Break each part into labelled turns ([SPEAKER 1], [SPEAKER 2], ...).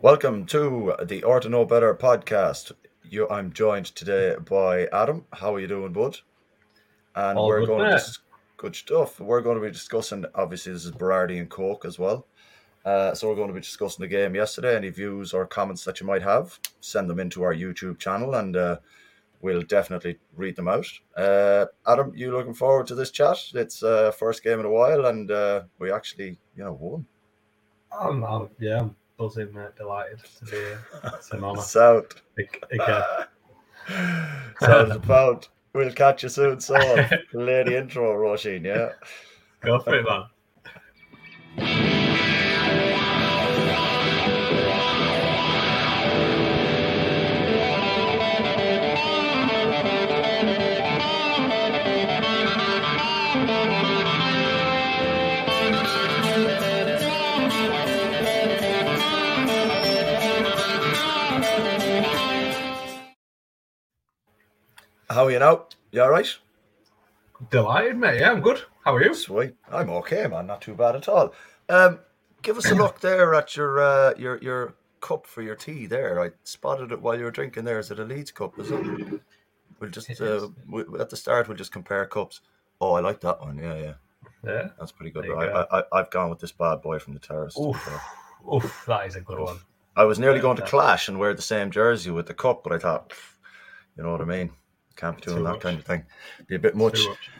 [SPEAKER 1] Welcome to the Or to Know Better podcast. You, I'm joined today by Adam. How are you doing, bud? And
[SPEAKER 2] All
[SPEAKER 1] we're going to dis- good stuff. We're going to be discussing. Obviously, this is Berardi and Coke as well. Uh, so we're going to be discussing the game yesterday. Any views or comments that you might have, send them into our YouTube channel, and uh, we'll definitely read them out. Uh, Adam, you looking forward to this chat? It's uh, first game in a while, and uh, we actually, you know, won.
[SPEAKER 2] I'm, I'm, yeah, I'm buzzing, mate. Delighted to be here. It's an honour.
[SPEAKER 1] Sound.
[SPEAKER 2] Again.
[SPEAKER 1] Sounds about. We'll catch you soon. So, play the intro, Roisin. Yeah.
[SPEAKER 2] Go for it, man.
[SPEAKER 1] How are you now? You all right?
[SPEAKER 2] Delighted, mate. Yeah, I'm good. How are you?
[SPEAKER 1] Sweet. I'm okay, man. Not too bad at all. Um, give us a look there at your uh, your your cup for your tea. There, I spotted it while you were drinking. There, is it a Leeds cup? Is it? We'll just uh, we, at the start we'll just compare cups. Oh, I like that one. Yeah, yeah,
[SPEAKER 2] Yeah.
[SPEAKER 1] that's pretty good. I,
[SPEAKER 2] go.
[SPEAKER 1] I, I, I've gone with this bad boy from the terrace.
[SPEAKER 2] Oof. Oof, that is a good one.
[SPEAKER 1] I was nearly
[SPEAKER 2] Yeah,
[SPEAKER 1] going to
[SPEAKER 2] yeah.
[SPEAKER 1] clash and wear the same jersey with the cup, but I thought, you know what I mean. Can't be doing that
[SPEAKER 2] much.
[SPEAKER 1] kind of thing. Be a bit much.
[SPEAKER 2] Much.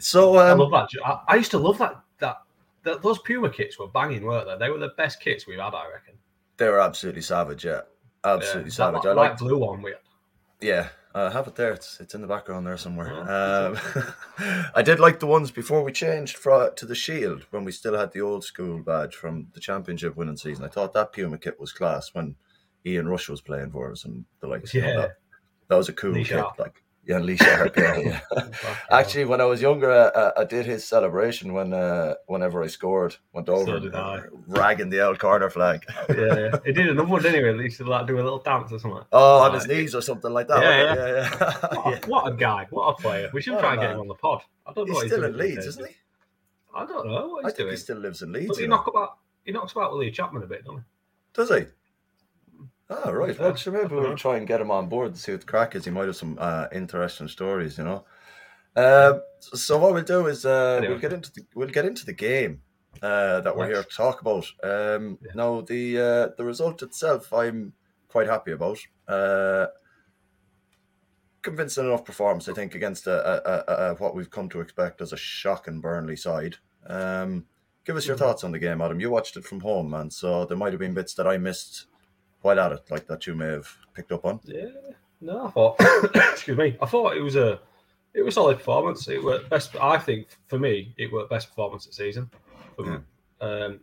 [SPEAKER 1] So
[SPEAKER 2] I
[SPEAKER 1] um,
[SPEAKER 2] love that. I, I used to love that, that. That those Puma kits were banging, weren't they? They were the best kits we've had, I reckon.
[SPEAKER 1] they were absolutely savage. Yeah, absolutely
[SPEAKER 2] yeah.
[SPEAKER 1] savage.
[SPEAKER 2] That
[SPEAKER 1] I like.
[SPEAKER 2] blue one we had.
[SPEAKER 1] Yeah, I have it there. It's it's in the background there somewhere.
[SPEAKER 2] Oh,
[SPEAKER 1] Um, I did like the ones before we changed fro- to the Shield when we still had the old school badge from the championship winning season. I thought that Puma kit was class when Ian Rush was playing for us and the likes. you know,
[SPEAKER 2] Yeah.
[SPEAKER 1] that, that was a cool kit.
[SPEAKER 2] Sharpe.
[SPEAKER 1] Like yeah, Lee Sharpe. Yeah, yeah. Actually, when I was younger, uh, I did his celebration when uh, whenever I scored, went over uh, ragging the old corner flag.
[SPEAKER 2] yeah, yeah. He did another one anyway. Used to like do a little dance or something.
[SPEAKER 1] Oh, on
[SPEAKER 2] Like,
[SPEAKER 1] his knees or something like that.
[SPEAKER 2] Yeah,
[SPEAKER 1] wasn't it? yeah,
[SPEAKER 2] What,
[SPEAKER 1] yeah.
[SPEAKER 2] a, what a guy! What a player! We should try and get him on the pod. I don't know
[SPEAKER 1] He's still in Leeds, isn't he?
[SPEAKER 2] I don't know what
[SPEAKER 1] I
[SPEAKER 2] he's
[SPEAKER 1] think
[SPEAKER 2] doing.
[SPEAKER 1] he still lives in Leeds.
[SPEAKER 2] He
[SPEAKER 1] you
[SPEAKER 2] knock about? He knocks about Willie Chapman a bit, doesn't he?
[SPEAKER 1] Does he? Oh, right. Well, sure, maybe we'll try and get him on board and see what the crack is. He might have some uh, interesting stories, you know. Um, so what we'll do is uh,
[SPEAKER 2] Anyway.
[SPEAKER 1] we'll get into the we'll get into the game uh, that we're
[SPEAKER 2] Nice.
[SPEAKER 1] here to talk about. Um,
[SPEAKER 2] Yeah.
[SPEAKER 1] Now the uh, the result itself, I'm quite happy about. Uh, convincing enough performance, I think, against a, a, a, what we've come to expect as a shocking Burnley side. Um, give us your
[SPEAKER 2] Mhm.
[SPEAKER 1] thoughts on the game, Adam. You watched it from home, man, so there might have been bits that I missed while at it, like that you may have picked up on.
[SPEAKER 2] Yeah. No, I thought. excuse me. I thought it was a. It was a solid performance. It was best. I think for me, it was best performance of the season. From, um,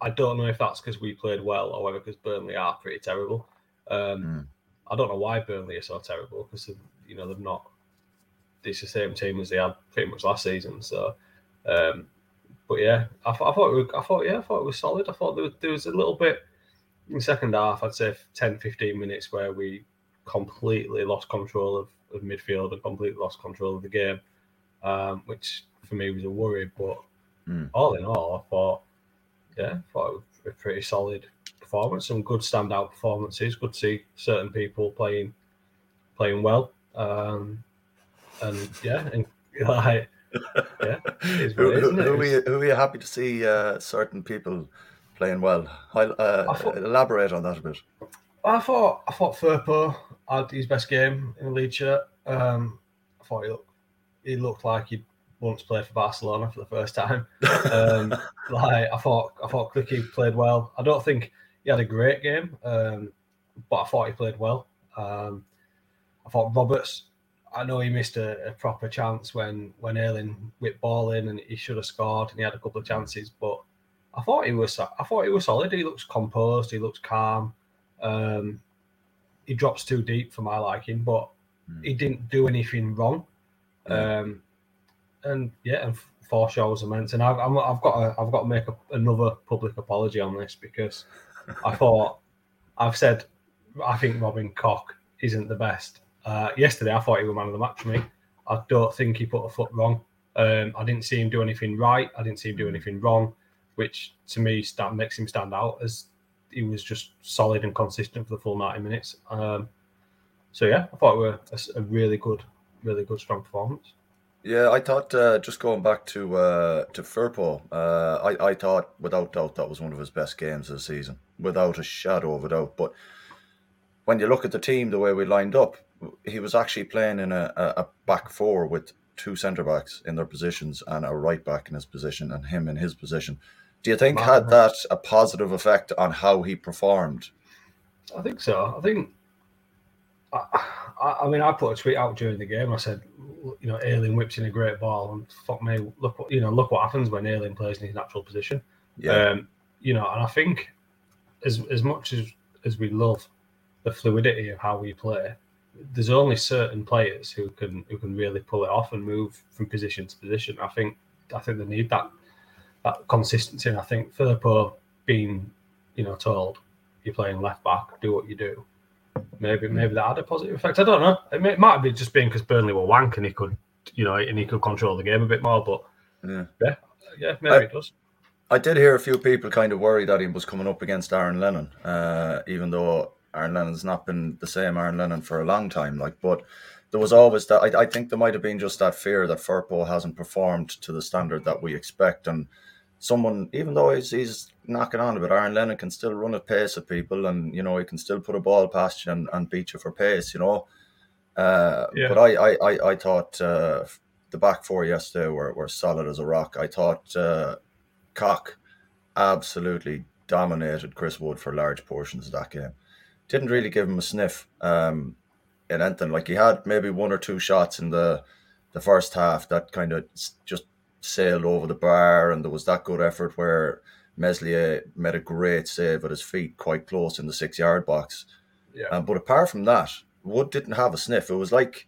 [SPEAKER 2] I don't know if that's because we played well or whether because Burnley are pretty terrible. Um,
[SPEAKER 1] Mm.
[SPEAKER 2] I don't know why Burnley are so terrible because you know they've not. It's the same team as they had pretty much last season. So, um, but yeah, I, I thought it was, I thought yeah, I thought it was solid. I thought there was, there was a little bit in second half. I'd say 10, 15 minutes where we completely lost control of, of midfield and completely lost control of the game, um, which for me was a worry. But
[SPEAKER 1] Mm.
[SPEAKER 2] all in all, I thought yeah, I thought it was a pretty solid performance. Some good standout performances. Good to see certain people playing playing well. Um, and yeah, and like yeah, it is
[SPEAKER 1] Who,
[SPEAKER 2] what it is,
[SPEAKER 1] who,
[SPEAKER 2] isn't it?
[SPEAKER 1] who, are you, who are you happy to see uh, certain people playing well? Hi- Uh,
[SPEAKER 2] thought-
[SPEAKER 1] elaborate on that a bit.
[SPEAKER 2] I thought I thought Firpo had his best game in the lead shirt. Um, I thought he looked he looked like he'd once played for Barcelona for the first time. Um, like I thought I thought Clicky played well. I don't think he had a great game, um, but I thought he played well. Um, I thought Roberts. I know he missed a, a proper chance when when Ayling whipped ball in and he should have scored and he had a couple of chances, but I thought he was I thought he was solid. He looks composed. He looks calm. Um, he drops too deep for my liking, but he didn't do anything wrong.
[SPEAKER 1] Yeah.
[SPEAKER 2] Um, and yeah, and Forshaw was immense. And I've, I'm, I've got to, I've got to make a, another public apology on this because I thought I've said I think Robin Koch isn't the best. Uh, yesterday, I thought he was man of the match for me. I don't think he put a foot wrong. Um, I didn't see him do anything right. I didn't see him do anything wrong, which to me stand, makes him stand out as he was just solid and consistent for the full 90 minutes. Um, so yeah, I thought it were a really good, really good, strong performance.
[SPEAKER 1] Yeah, I thought uh, just going back to uh, to Firpo, uh, I I thought without doubt that was one of his best games of the season, without a shadow of a doubt. But when you look at the team, the way we lined up, he was actually playing in a, a, a back four with two centre backs in their positions and a right back in his position and him in his position. Do you think had that a positive effect on how he performed?
[SPEAKER 2] I think so. I think. I, I, mean, I put a tweet out during the game. I said, you know, Ayling whips in a great ball, and fuck me, look what you know, look what happens when Ayling plays in his natural position.
[SPEAKER 1] Yeah,
[SPEAKER 2] Um, you know, and I think as as much as as we love the fluidity of how we play, there's only certain players who can who can really pull it off and move from position to position. I think I think they need that that consistency. And I think Firpo being, you know, told you're playing left back, do what you do. Maybe maybe that had a positive effect. I don't know. It, may, it might be just being because Burnley were wank and he could, you know, and he could control the game a bit more. But
[SPEAKER 1] yeah.
[SPEAKER 2] yeah, yeah, maybe
[SPEAKER 1] I-
[SPEAKER 2] it does.
[SPEAKER 1] I did hear a few people kind of worried that he was coming up against Aaron Lennon, uh, even though Aaron Lennon's not been the same Aaron Lennon for a long time. Like, but there was always that. I, I think there might have been just that fear that Firpo hasn't performed to the standard that we expect, and someone, even though he's, he's knocking on a bit, Aaron Lennon can still run at pace at people, and you know he can still put a ball past you and, and beat you for pace. You know, uh,
[SPEAKER 2] Yeah.
[SPEAKER 1] but I, I, I, I thought uh, the back four yesterday were, were solid as a rock. I thought. Uh, Koch absolutely dominated Chris Wood for large portions of that game. Didn't really give him a sniff um, in anything. Like he had maybe one or two shots in the the first half that kind of just sailed over the bar, and there was that good effort where Meslier made a great save at his feet, quite close in the six yard box.
[SPEAKER 2] Yeah.
[SPEAKER 1] Um, but apart from that, Wood didn't have a sniff. It was like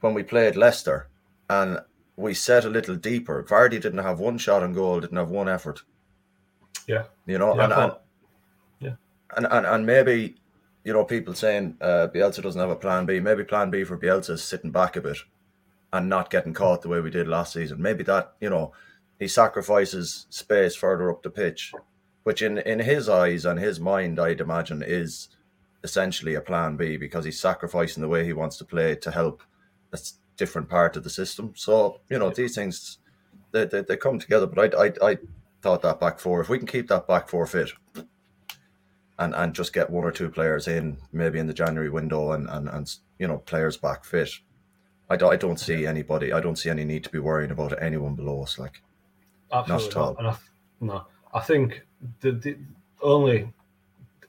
[SPEAKER 1] when we played Leicester and we set a little deeper. Vardy didn't have one shot on goal, didn't have one effort.
[SPEAKER 2] Yeah.
[SPEAKER 1] You know,
[SPEAKER 2] Yeah,
[SPEAKER 1] and, and,
[SPEAKER 2] yeah.
[SPEAKER 1] and, and and maybe, you know, people saying uh, Bielsa doesn't have a plan B. Maybe plan B for Bielsa is sitting back a bit and not getting caught the way we did last season. Maybe that, you know, he sacrifices space further up the pitch, which in, in his eyes and his mind, I'd imagine, is essentially a plan B because he's sacrificing the way he wants to play to help a different part of the system. So, you know, these things, they, they, they come together. But I, I, I thought that back four, if we can keep that back four fit, and and just get one or two players in maybe in the January window and and, and you know players back fit. I don't, I don't see anybody. I don't see any need to be worrying about anyone below us. Like
[SPEAKER 2] Absolutely
[SPEAKER 1] at all.
[SPEAKER 2] not. I, no, I think the, the only,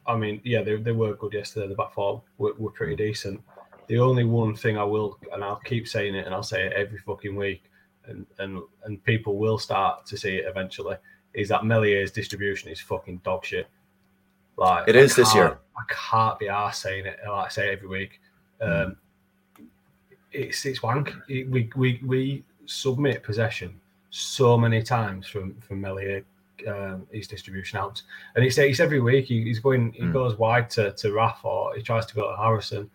[SPEAKER 2] I mean, yeah, they, they were good yesterday. The back four were, were pretty decent. The only one thing I will, and I'll keep saying it, and I'll say it every fucking week, and and and people will start to see it eventually, is that Meslier's distribution is fucking dog shit. Like
[SPEAKER 1] It is this year.
[SPEAKER 2] I can't be arsed saying it. Like I say it every week. Um, it's it's wank. It- we we we submit possession so many times from from Meslier um, his distribution out, and it's it's every week he, he's going he
[SPEAKER 1] Mm.
[SPEAKER 2] goes wide to to Raf or he tries to go to Harrison.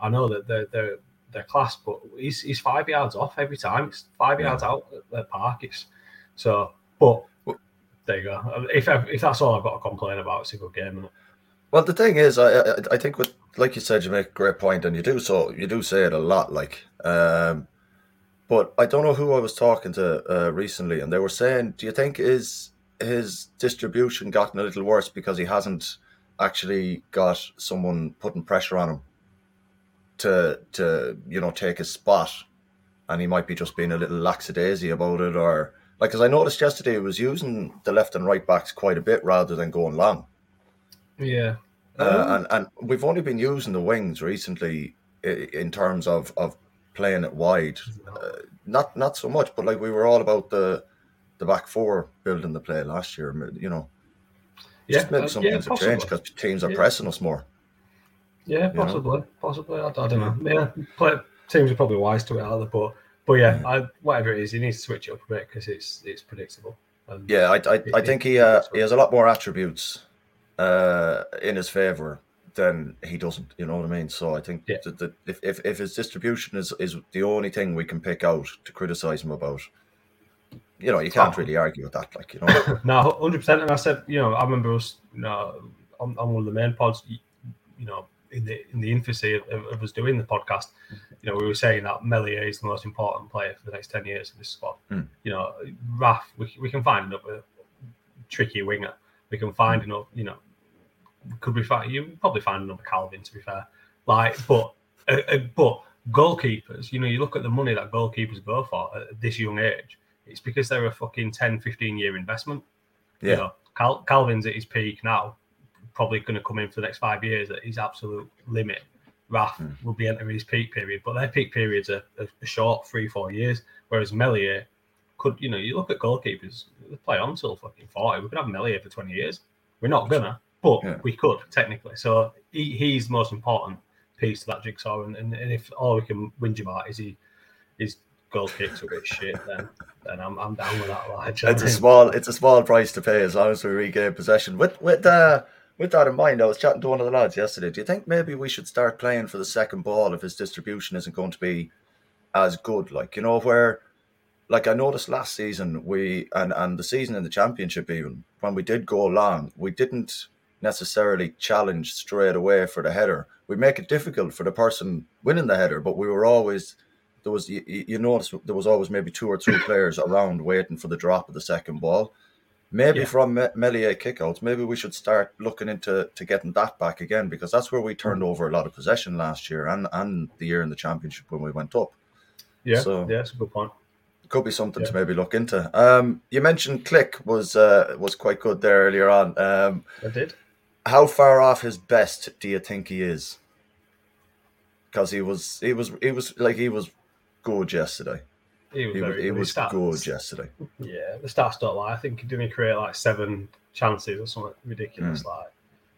[SPEAKER 2] I know that they're they're they're class, but he's he's five yards off every time. It's five
[SPEAKER 1] Yeah.
[SPEAKER 2] yards out at the park. It's so, but there you go. If if that's all I've got to complain about, it's a good game.
[SPEAKER 1] Well, the thing is, I I, I think with like you said, you make a great point, and you do so you do say it a lot, like. Um, but I don't know who I was talking to uh, recently, and they were saying, "Do you think is his distribution gotten a little worse because he hasn't actually got someone putting pressure on him to to you know take his spot, and he might be just being a little lackadaisy about it, or like as I noticed yesterday he was using the left and right backs quite a bit rather than going long."
[SPEAKER 2] Yeah.
[SPEAKER 1] Uh, and and we've only been using the wings recently in terms of of playing it wide. Uh, not not so much, but like we were all about the the back four building the play last year. You know,
[SPEAKER 2] Yeah,
[SPEAKER 1] just maybe
[SPEAKER 2] uh,
[SPEAKER 1] some
[SPEAKER 2] yeah,
[SPEAKER 1] things have changed
[SPEAKER 2] possibly.
[SPEAKER 1] because teams are
[SPEAKER 2] Yeah.
[SPEAKER 1] pressing us more.
[SPEAKER 2] Yeah,
[SPEAKER 1] know?
[SPEAKER 2] possibly, possibly. I, I don't know. Yeah, play, teams are probably wise to it, are they? But but yeah, I, whatever it is, he needs to switch it up a bit because it's it's predictable. And
[SPEAKER 1] Yeah, I I, I think he uh, he has a lot more attributes uh, in his favor than he doesn't. You know what I mean? So I think
[SPEAKER 2] Yeah.
[SPEAKER 1] that, that if, if if his distribution is is the only thing we can pick out to criticize him about, you know, you can't
[SPEAKER 2] Oh.
[SPEAKER 1] really argue with that. Like you know.
[SPEAKER 2] No, hundred percent. And I said, you know, I remember us, you know, on, on one of the main pods, you, you know, in the in the infancy of, of, of us doing the podcast, you know, we were saying that Meslier is the most important player for the next ten years in this squad.
[SPEAKER 1] Hmm.
[SPEAKER 2] You know, Raf, we, we can find another tricky winger. We can find another, you know, could we find you probably find another Calvin to be fair, like, but uh, uh, but goalkeepers, you know, you look at the money that goalkeepers go for at this young age. It's because they're a fucking 10, 15 year investment.
[SPEAKER 1] Yeah.
[SPEAKER 2] You know, Cal- Calvin's at his peak now, probably going to come in for the next five years at his absolute limit. Raf
[SPEAKER 1] Hmm.
[SPEAKER 2] will be entering his peak period, but their peak periods are, are short, three, four years. Whereas Meslier could, you know, you look at goalkeepers, they play on till fucking 40. We could have Meslier for 20 years. We're not gonna, but
[SPEAKER 1] Yeah.
[SPEAKER 2] we could technically. So he, he's the most important piece to that jigsaw. And, and, and if all we can whinge about is he his goal kicks are a bit shit, then then I'm, I'm down with that. Like,
[SPEAKER 1] it's a small it's a small price to pay as long as we regain possession. With with uh, with that in mind, I was chatting to one of the lads yesterday. Do you think maybe we should start playing for the second ball if his distribution isn't going to be as good? Like you know where, like I noticed last season we and and the season in the championship even when we did go long, we didn't necessarily challenge straight away for the header. We make it difficult for the person winning the header, but we were always there was you, you notice there was always maybe two or three players around waiting for the drop of the second ball. Maybe
[SPEAKER 2] Yeah.
[SPEAKER 1] from Me- Meslier kickouts, maybe we should start looking into to getting that back again because that's where we turned over a lot of possession last year and and the year in the championship when we went up.
[SPEAKER 2] Yeah,
[SPEAKER 1] So-
[SPEAKER 2] yeah, that's a good point.
[SPEAKER 1] Could be something to maybe look into. Um, you mentioned Klich was uh, was quite good there earlier on. Um,
[SPEAKER 2] I did.
[SPEAKER 1] how far off his best do you think he is? Because he was he was he was like he was good yesterday.
[SPEAKER 2] He was, very
[SPEAKER 1] he was
[SPEAKER 2] stats-
[SPEAKER 1] good yesterday.
[SPEAKER 2] Yeah, the stats don't lie. I think he didn't create like seven chances or something ridiculous.
[SPEAKER 1] Hmm.
[SPEAKER 2] Like,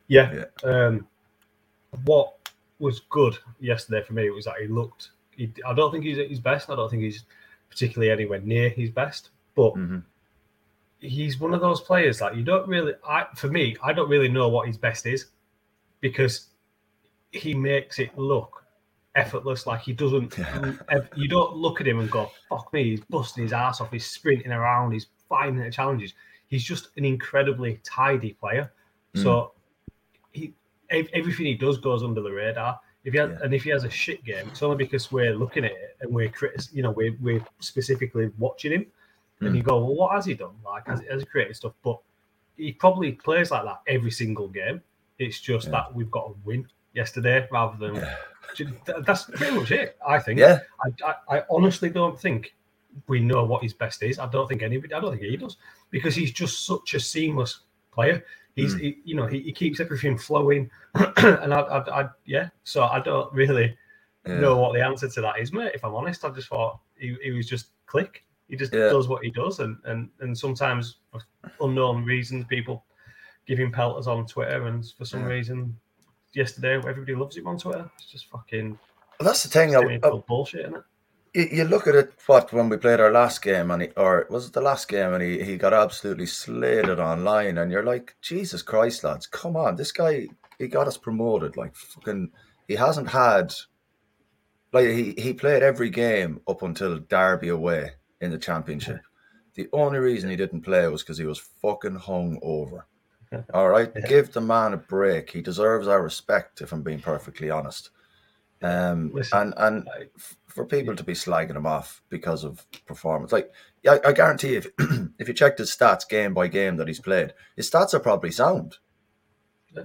[SPEAKER 2] yeah.
[SPEAKER 1] Yeah.
[SPEAKER 2] Um, what was good yesterday for me was that he looked. He, I don't think he's at his best. I don't think he's particularly anywhere near his best. But
[SPEAKER 1] Mhm.
[SPEAKER 2] he's one of those players that you don't really. I for me, I don't really know what his best is because he makes it look effortless. Like he doesn't. you don't look at him and go, "Fuck me!" He's busting his ass off. He's sprinting around. He's fighting the challenges. He's just an incredibly tidy player. Mm. So he everything he does goes under the radar. If he has,
[SPEAKER 1] Yeah.
[SPEAKER 2] and if he has a shit game, it's only because we're looking at it and we're critis- you know we're, we're specifically watching him, and you mm. go, well, what has he done? Like has, has he created stuff? But he probably plays like that every single game. It's just
[SPEAKER 1] Yeah.
[SPEAKER 2] that we've got to win yesterday rather than. Th- That's pretty much it. I think.
[SPEAKER 1] Yeah,
[SPEAKER 2] I, I, I honestly don't think we know what his best is. I don't think anybody. I don't think he does because he's just such a seamless player. He's,
[SPEAKER 1] Hmm.
[SPEAKER 2] he, you know, he, he keeps everything flowing, and I, I, I, yeah. So I don't really
[SPEAKER 1] Yeah.
[SPEAKER 2] know what the answer to that is, mate. If I'm honest, I just thought he, he was just Klich. He just
[SPEAKER 1] Yeah.
[SPEAKER 2] does what he does, and and and sometimes for unknown reasons, people give him pelters on Twitter, and for some
[SPEAKER 1] Yeah.
[SPEAKER 2] reason, yesterday everybody loves him on Twitter. It's just fucking
[SPEAKER 1] that's the thing. I, I,
[SPEAKER 2] bullshit, isn't it?
[SPEAKER 1] you, look at it. What when we played our last game, and he, or was it the last game, and he, he got absolutely slated online, and you're like, Jesus Christ, lads, come on, this guy he got us promoted. Like fucking, he hasn't had. Like he, he played every game up until Derby away in the championship. The only reason he didn't play was because he was fucking hung over. All right, yeah. give the man a break. He deserves our respect, if I'm being perfectly honest. Um, Listen, and and I, for people to be slagging him off because of performance, like I, I guarantee, if if you checked his stats game by game that he's played, his stats are probably sound. Yeah,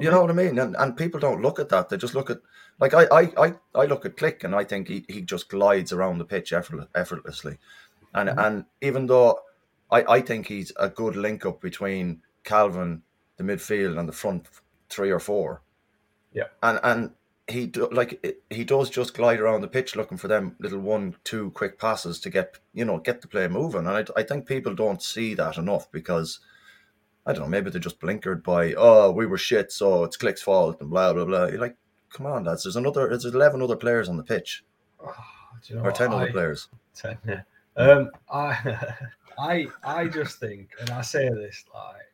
[SPEAKER 1] you know what I mean? And and people don't look at that. They just look at like I I I, I look at Klich, and I think he, he just glides around the pitch effort, effortlessly, and mm-hmm. and even though I I think he's a good link up between Calvin, the midfield, and the front three or four.
[SPEAKER 2] Yeah,
[SPEAKER 1] and and he do, like he does just glide around the pitch looking for them little one two quick passes to get you know get the play moving. And I, I think people don't see that enough because I don't know maybe they're just blinkered by oh we were shit so it's Klich's fault and blah blah blah. You're like come on lads there's another there's 11 other players on the pitch. Oh, you know or 10 other players.
[SPEAKER 2] 10 yeah. Um I I I just think and I say this like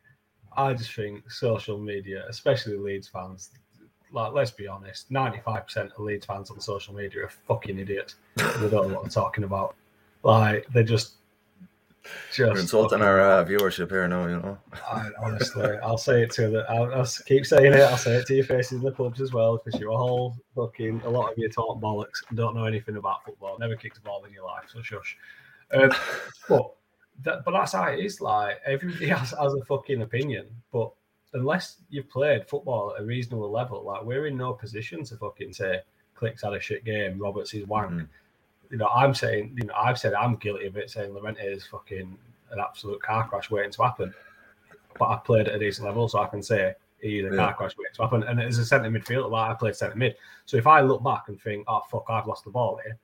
[SPEAKER 2] I just think social media especially Leeds fans like, let's be honest, 95% of Leeds fans on social media are fucking idiots. they don't know what they're talking about. Like, they're just.
[SPEAKER 1] just You're insulting our uh, viewership here now, you know.
[SPEAKER 2] I, honestly, I'll say it to the. I'll, I'll, keep saying it. I'll say it to your faces in the clubs as well, because you're all fucking. A lot of you talk bollocks, don't know anything about football, never kicked a ball in your life, so shush. Um, but that, but that's how it is. Like everybody has, has a fucking opinion, but unless you've played football at a reasonable level, like we're in no position to fucking say Klich's had a shit game, Roberts is wank. Mm. You know, I'm saying, you know, I've said I'm guilty of it, saying Llorente is fucking an absolute car crash waiting to happen. But I've played at a decent level, so I can say he's a yeah. car crash waiting to happen. And as a centre midfielder, like I played centre mid. So if I look back and think, oh fuck, I've lost the ball here,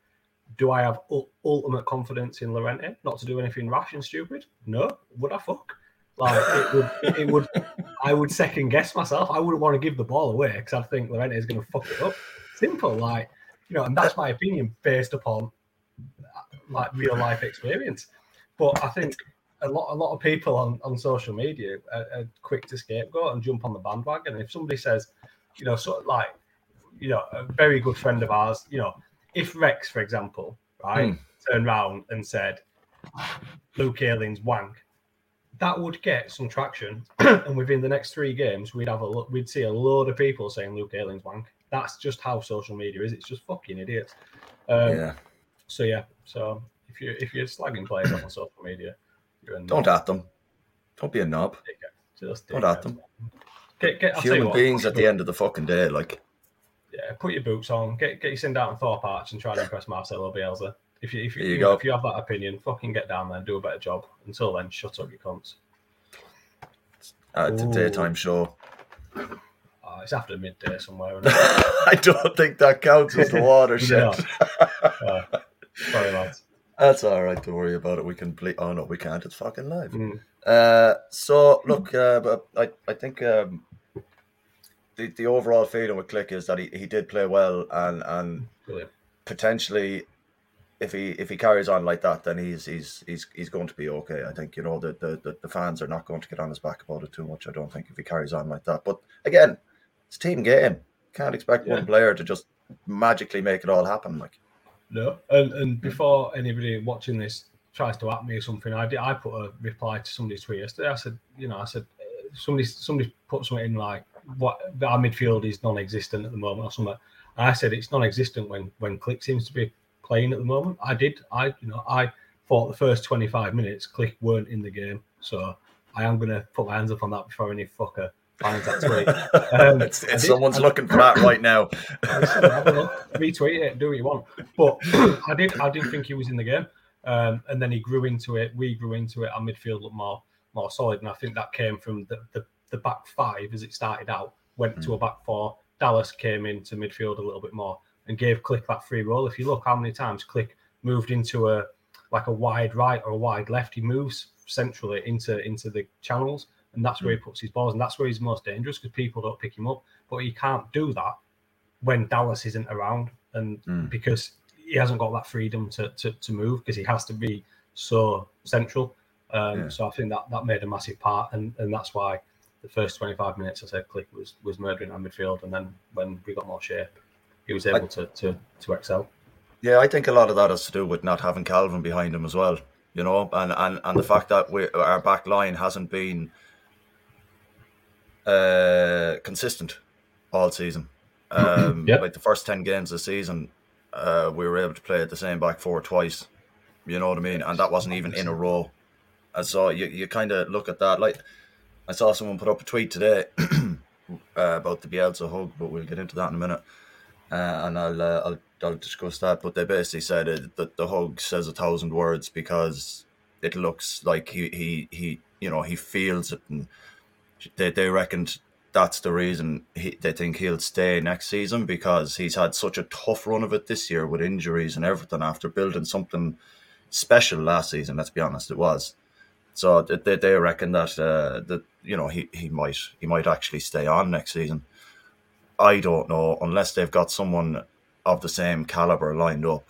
[SPEAKER 2] do I have u- ultimate confidence in Llorente not to do anything rash and stupid? No. Would I fuck? Like it would, it would, I would second guess myself. I wouldn't want to give the ball away because I think Llorente is going to fuck it up. Simple, like you know, and that's my opinion based upon uh, like real life experience. But I think a lot, a lot of people on, on social media are, are quick to scapegoat and jump on the bandwagon. If somebody says, you know, sort of like, you know, a very good friend of ours, you know, if Rex, for example, right, mm. turned around and said, Luke Ayling's wank, that would get some traction, and within the next three games, we'd have a we'd see a load of people saying Luke Ayling's wank. That's just how social media is. It's just fucking idiots. Um, yeah. So yeah. So if you if you're slagging players on social media,
[SPEAKER 1] don't at them. Don't be a knob. Just don't at them. Get, get, Human what, beings at the end of the fucking day, like.
[SPEAKER 2] Yeah, put your boots on. Get get your send out and Thorpe Arch and try to impress Marcelo Bielsa. If you if you, you, you if you have that opinion, fucking get down there and do a better job. Until then, shut up, you cunts.
[SPEAKER 1] Uh, it's a daytime show.
[SPEAKER 2] Oh, it's after midday somewhere.
[SPEAKER 1] I don't think that counts as the watershed.
[SPEAKER 2] uh, sorry, lads.
[SPEAKER 1] That's all right. Don't worry about it. We can play. Oh no, we can't. It's fucking live. Mm. Uh, so look, uh, I I think um, the the overall feeling with Klich is that he, he did play well and and Brilliant. potentially if he if he carries on like that, then he's he's he's he's going to be okay. I think you know the the, the fans are not going to get on his back about it too much. I don't think if he carries on like that. But again, it's team game. Can't expect yeah. one player to just magically make it all happen. Like
[SPEAKER 2] no, and and before anybody watching this tries to at me or something, I did I put a reply to somebody's tweet yesterday. I said, you know, I said somebody somebody put something in like what our midfield is non-existent at the moment or something. I said it's non-existent when when Klich seems to be playing at the moment. I did. I you know I thought the first 25 minutes Klich weren't in the game, so I am going to put my hands up on that before any fucker finds that tweet.
[SPEAKER 1] Um, it's, it's someone's looking for that right now.
[SPEAKER 2] retweet it, do what you want. But I did. I didn't think he was in the game, um, and then he grew into it. We grew into it. Our midfield looked more more solid, and I think that came from the the, the back five as it started out. Went mm. to a back four. Dallas came into midfield a little bit more and gave Klich that free role. If you look how many times Klich moved into a like a wide right or a wide left, he moves centrally into into the channels, and that's where he hmm. puts his balls, and that's where he's most dangerous because people don't pick him up. But he can't do that when Dallas isn't around, and mm. because he hasn't got that freedom to to, to move because he has to be so central. Um,
[SPEAKER 1] Yeah.
[SPEAKER 2] So I think that that made a massive part, and and that's why the first 25 minutes I said Klich was was murdering our midfield, and then when we got more shape, he was able to to to excel.
[SPEAKER 1] Yeah, I think a lot of that has to do with not having Calvin behind him as well. You know, and and, and the fact that we our back line hasn't been uh, consistent all season. Um,
[SPEAKER 2] Yep.
[SPEAKER 1] Like the first ten games of the season, uh, we were able to play at the same back four twice. You know what I mean? And that wasn't even in a row. And so you, you kind of look at that. Like I saw someone put up a tweet today uh, about the Bielsa hug, but we'll get into that in a minute. Uh, and I'll, uh, I'll I'll discuss that. But they basically said that the hug says a thousand words because it looks like he, he, he you know he feels it, and they they reckoned that's the reason he, they think he'll stay next season because he's had such a tough run of it this year with injuries and everything after building something special last season. Let's be honest, it was. So they, they- reckon that uh, that you know he, he might he might actually stay on next season. I don't know unless they've got someone of the same caliber lined up.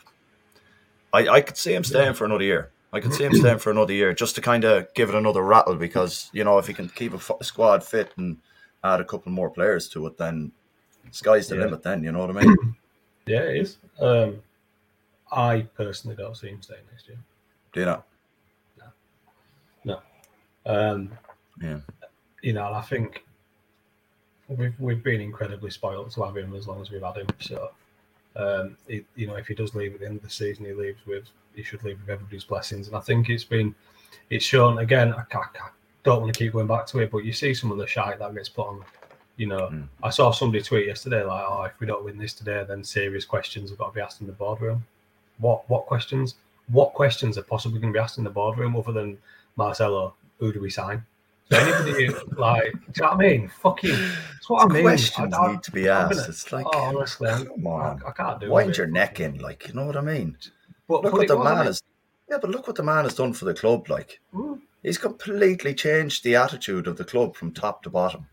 [SPEAKER 1] I, I could see him staying for another year. I could see him staying for another year just to kind of give it another rattle because you know if he can keep a f- squad fit and add a couple more players to it, then sky's the
[SPEAKER 2] Yeah.
[SPEAKER 1] limit. Then you know what I mean?
[SPEAKER 2] Yeah, it is. Um, I personally don't see him staying next year.
[SPEAKER 1] Do you know?
[SPEAKER 2] No. Um,
[SPEAKER 1] Yeah.
[SPEAKER 2] You know, and I think we've we've been incredibly spoiled to have him as long as we've had him. So, um, you know, if he does leave at the end of the season, he leaves with he should leave with everybody's blessings. And I think it's been it's shown again. I, ca- I don't want to keep going back to it, but you see some of the shite that gets put on. You know,
[SPEAKER 1] Mm.
[SPEAKER 2] I saw somebody tweet yesterday like, "Oh, if we don't win this today, then serious questions have got to be asked in the boardroom." What what questions? What questions are possibly going to be asked in the boardroom other than Marcelo? Who do we sign? Anybody like, do you know what I mean? Fucking, that's what I mean.
[SPEAKER 1] Questions
[SPEAKER 2] I- I-
[SPEAKER 1] need to be asked.
[SPEAKER 2] gonna-
[SPEAKER 1] it's like,
[SPEAKER 2] oh, honestly,
[SPEAKER 1] come on,
[SPEAKER 2] I, I can't do it.
[SPEAKER 1] wind
[SPEAKER 2] it.
[SPEAKER 1] your neck in, like you know what I mean.
[SPEAKER 2] But,
[SPEAKER 1] Look what the man has. Yeah, but look what the man has done for the club. Like?
[SPEAKER 2] Mm.
[SPEAKER 1] he's completely changed the attitude of the club from top to bottom.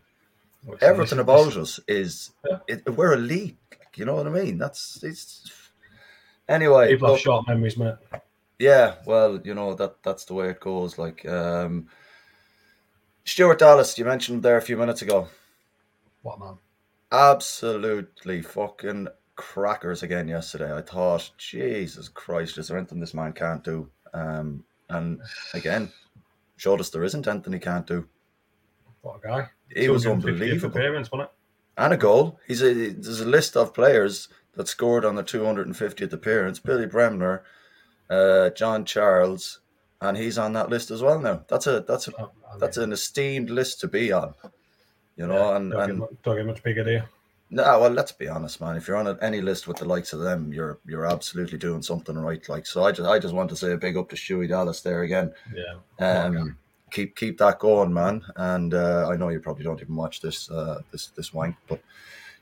[SPEAKER 1] Everything about us is
[SPEAKER 2] Yeah.
[SPEAKER 1] it, we're elite. Like, you know what I mean? That's it's. Anyway,
[SPEAKER 2] People have short memories, mate.
[SPEAKER 1] yeah, well, you know that that's the way it goes. Like um, Stuart Dallas, you mentioned there a few minutes ago.
[SPEAKER 2] What man?
[SPEAKER 1] absolutely fucking crackers again yesterday. I thought, Jesus Christ, is there anything this man can't do? Um, and again, showed us there isn't anything he can't do.
[SPEAKER 2] What a guy.
[SPEAKER 1] He was unbelievable.
[SPEAKER 2] Appearance, wasn't it?
[SPEAKER 1] And a goal. He's a there's a list of players that scored on the 250th appearance. Billy Bremner, uh, John Charles, and he's on that list as well now. That's a that's a
[SPEAKER 2] Oh, I mean,
[SPEAKER 1] that's an esteemed list to be on. You know,
[SPEAKER 2] yeah,
[SPEAKER 1] and,
[SPEAKER 2] don't,
[SPEAKER 1] and
[SPEAKER 2] get, don't get much bigger, do you?
[SPEAKER 1] No, well, let's be honest, man. If you're on any list with the likes of them, you're you're absolutely doing something right. Like, so I just I just want to say a big up to Stewie Dallas there again.
[SPEAKER 2] Yeah.
[SPEAKER 1] Um, keep keep that going, man. And uh, I know you probably don't even watch this uh, this this wank, but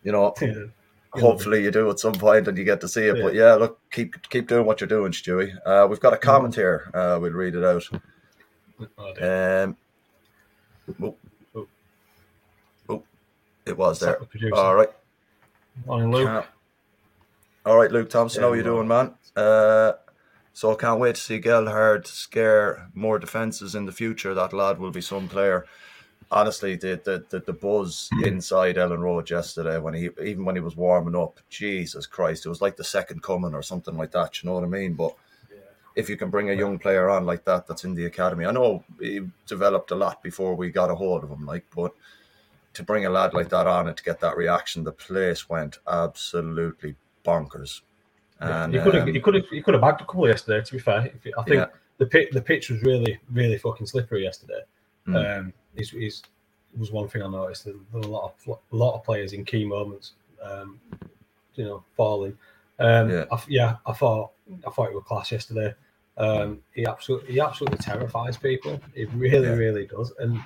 [SPEAKER 1] you know. hopefully you do at some point and you get to see it. But yeah, look, keep keep doing what you're doing, Stewie. Uh, we've got a comment here. Uh, we'll read it out. Um, oh,
[SPEAKER 2] Oh.
[SPEAKER 1] oh, it was there.
[SPEAKER 2] Set the producer.
[SPEAKER 1] All right.
[SPEAKER 2] Morning, Luke.
[SPEAKER 1] Can't- All right, Luke Thompson, how
[SPEAKER 2] Yeah,
[SPEAKER 1] you
[SPEAKER 2] well.
[SPEAKER 1] doing, man? Uh, so I can't wait to see Gelhardt scare more defenses in the future. That lad will be some player. Honestly, the the, the, the buzz inside Elland Road yesterday when he even when he was warming up, Jesus Christ, it was like the second coming or something like that. You know what I mean? But if you can bring a young player on like that, that's in the academy, I know he developed a lot before we got a hold of him. Like, but to bring a lad like that on and to get that reaction, the place went absolutely bonkers. And
[SPEAKER 2] he could have
[SPEAKER 1] um,
[SPEAKER 2] he could have he could have bagged a couple yesterday. To be fair, I think
[SPEAKER 1] Yeah.
[SPEAKER 2] the pitch the pitch was really really fucking slippery yesterday.
[SPEAKER 1] Mm.
[SPEAKER 2] Um, is is was one thing I noticed. There were a lot of a lot of players in key moments, um, you know, falling. Um,
[SPEAKER 1] Yeah.
[SPEAKER 2] I, yeah, I thought I thought it was class yesterday. Um, he absolutely he absolutely terrifies people. It really
[SPEAKER 1] Yeah.
[SPEAKER 2] really does. And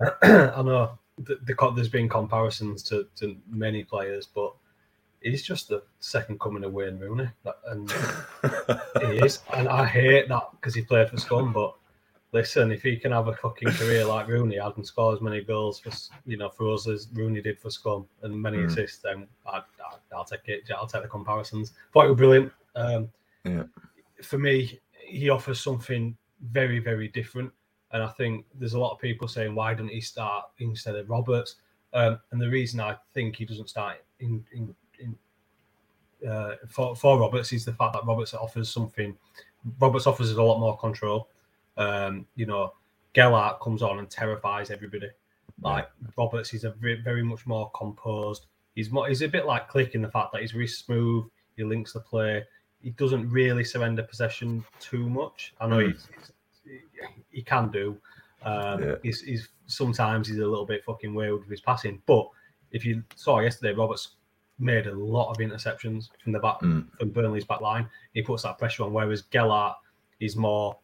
[SPEAKER 2] I know th- the, there's been comparisons to, to many players, but he's just the second coming of Wayne Rooney, and he is. And I hate that because he played for Scum. But listen, if he can have a fucking career like Rooney, I can score as many goals for you know for us as Rooney did for Scum and many
[SPEAKER 1] Mm.
[SPEAKER 2] assists, then I, I, I'll take it. I'll take the comparisons. It was brilliant. Um,
[SPEAKER 1] Yeah.
[SPEAKER 2] for me, he offers something very, very different. And I think there's a lot of people saying, why didn't he start instead of Roberts? Um, and the reason I think he doesn't start in, in, in uh, for, for Roberts is the fact that Roberts offers something. Roberts offers us a lot more control. Um, you know, Gelhardt comes on and terrifies everybody. Like Roberts, he's a very, very much more composed. He's more, he's a bit like Klich in the fact that he's really smooth. He links the play. He doesn't really surrender possession too much. I know he's, he's, he can do. Um,
[SPEAKER 1] Yeah.
[SPEAKER 2] he's, he's sometimes he's a little bit fucking weird with his passing. But if you saw yesterday, Roberts made a lot of interceptions from the back
[SPEAKER 1] Mm.
[SPEAKER 2] from Burnley's back line. He puts that pressure on, whereas Gelhardt is more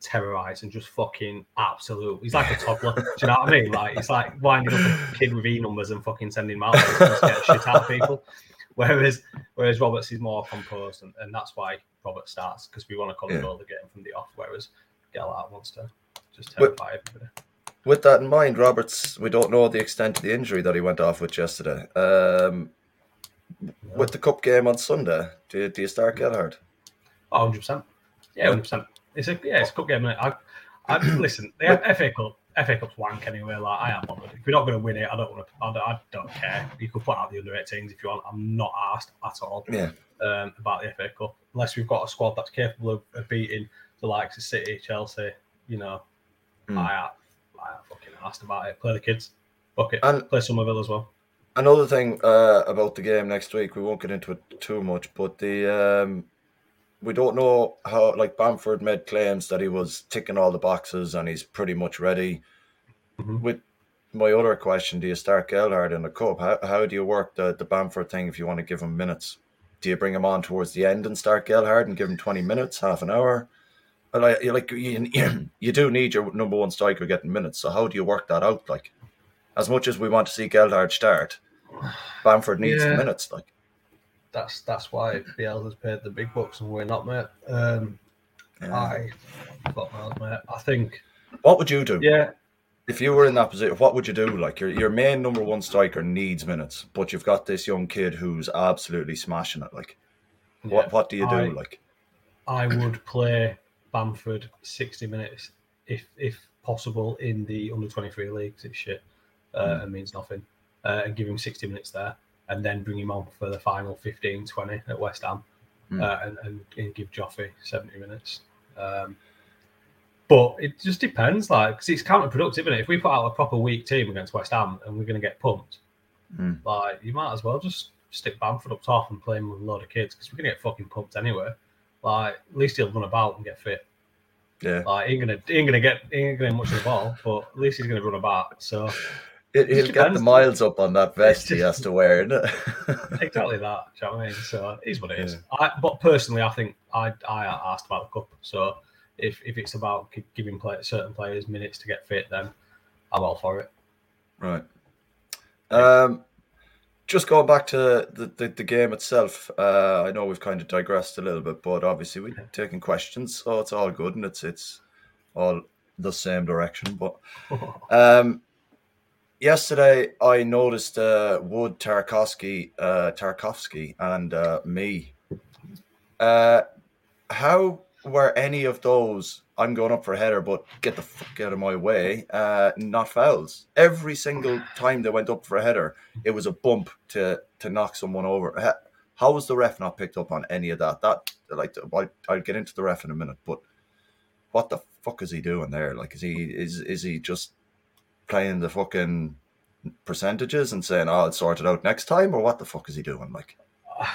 [SPEAKER 2] terrorized and just fucking absolute. He's like a toddler. do you know what I mean? Like it's like winding up a kid with E numbers and fucking sending him out to get shit out of people. Whereas whereas Roberts is more composed, and, and that's why Robert starts because we want to control the game from the off. Whereas Gelhardt wants to just terrify everybody.
[SPEAKER 1] With that in mind, Roberts, we don't know the extent of the injury that he went off with yesterday. Um, with the cup game on Sunday, do you, do you start Gelhardt?
[SPEAKER 2] Oh, 100 percent. Yeah, hundred percent. It's a yeah, it's a cup game. I, I listen. The FA Cup, FA Cup's wank anyway. Like I am bothered. If we're not going to win it, I don't want to. I don't, I don't care. You could put out the under 18s if you want. I'm not asked at all
[SPEAKER 1] Yeah.
[SPEAKER 2] um, about the FA Cup unless we've got a squad that's capable of, of beating the likes of City, Chelsea. You know,
[SPEAKER 1] Hmm.
[SPEAKER 2] I am. I fucking asked about it. Play the kids. Fuck it.
[SPEAKER 1] And-
[SPEAKER 2] Play Summerville as well.
[SPEAKER 1] Another thing uh, about the game next week, we won't get into it too much, but the um, we don't know how. Like Bamford made claims that he was ticking all the boxes and he's pretty much ready.
[SPEAKER 2] Mhm.
[SPEAKER 1] With my other question, do you start Gelhardt in the cup? How, how do you work the, the Bamford thing if you want to give him minutes? Do you bring him on towards the end and start Gelhardt and give him twenty minutes, half an hour? But Like, you- like you, you do need your number one striker getting minutes. So how do you work that out? Like, as much as we want to see Gelhardt start, Bamford needs
[SPEAKER 2] Yeah.
[SPEAKER 1] minutes. Like,
[SPEAKER 2] That's that's why BL has paid the big bucks and we're not, mate. Um, I, fuck knows, mate. I think,
[SPEAKER 1] what would you do
[SPEAKER 2] yeah,
[SPEAKER 1] if you were in that position? What would you do? Like, your your main number one striker needs minutes, but you've got this young kid who's absolutely smashing it. Like, what
[SPEAKER 2] yeah.
[SPEAKER 1] what do you do?
[SPEAKER 2] I-
[SPEAKER 1] like,
[SPEAKER 2] I would play Bamford 60 minutes if if possible in the under 23 leagues. It's shit uh, and means nothing. Uh, and give him 60 minutes there and then bring him on for the final 15 20 at West Ham
[SPEAKER 1] Mm.
[SPEAKER 2] uh, and, and, and give Joffrey 70 minutes. Um, but it just depends, like, because it's counterproductive, isn't it? If we put out a proper weak team against West Ham and we're going to get pumped,
[SPEAKER 1] Mm.
[SPEAKER 2] like, you might as well just stick Bamford up top and play him with a load of kids because we're going to get fucking pumped anyway. Like, at least he'll run about and get fit.
[SPEAKER 1] yeah,
[SPEAKER 2] Like, he ain't gonna, he ain't gonna get, he ain't gonna get much of the ball, but at least he's gonna run about. So
[SPEAKER 1] He- he'll get the miles up on that vest he has to wear.
[SPEAKER 2] exactly that. Do you know what I mean? So it is what it is. I, but personally, I think I, I asked about the cup. So if, if it's about giving play, certain players minutes to get fit, then I'm all for it.
[SPEAKER 1] Right. Um, just going back to the, the, the game itself, uh, I know we've kind of digressed a little bit, but obviously we're taking questions, so it's all good and it's it's all the same direction. But um, yesterday I noticed uh, Wood Tarkowski, uh, Tarkowski, and uh, Mee. Uh, how were any of those? I'm going up for a header, but get the fuck out of my way. Uh, not fouls. Every single time they went up for a header, it was a bump to to knock someone over. How was the ref not picked up on any of that? That like I'll, I'll get into the ref in a minute, but what the fuck is he doing there? Like, is he is is he just playing the fucking percentages and saying, "Oh, I'll sort it out next time," or what the fuck is he doing? Like,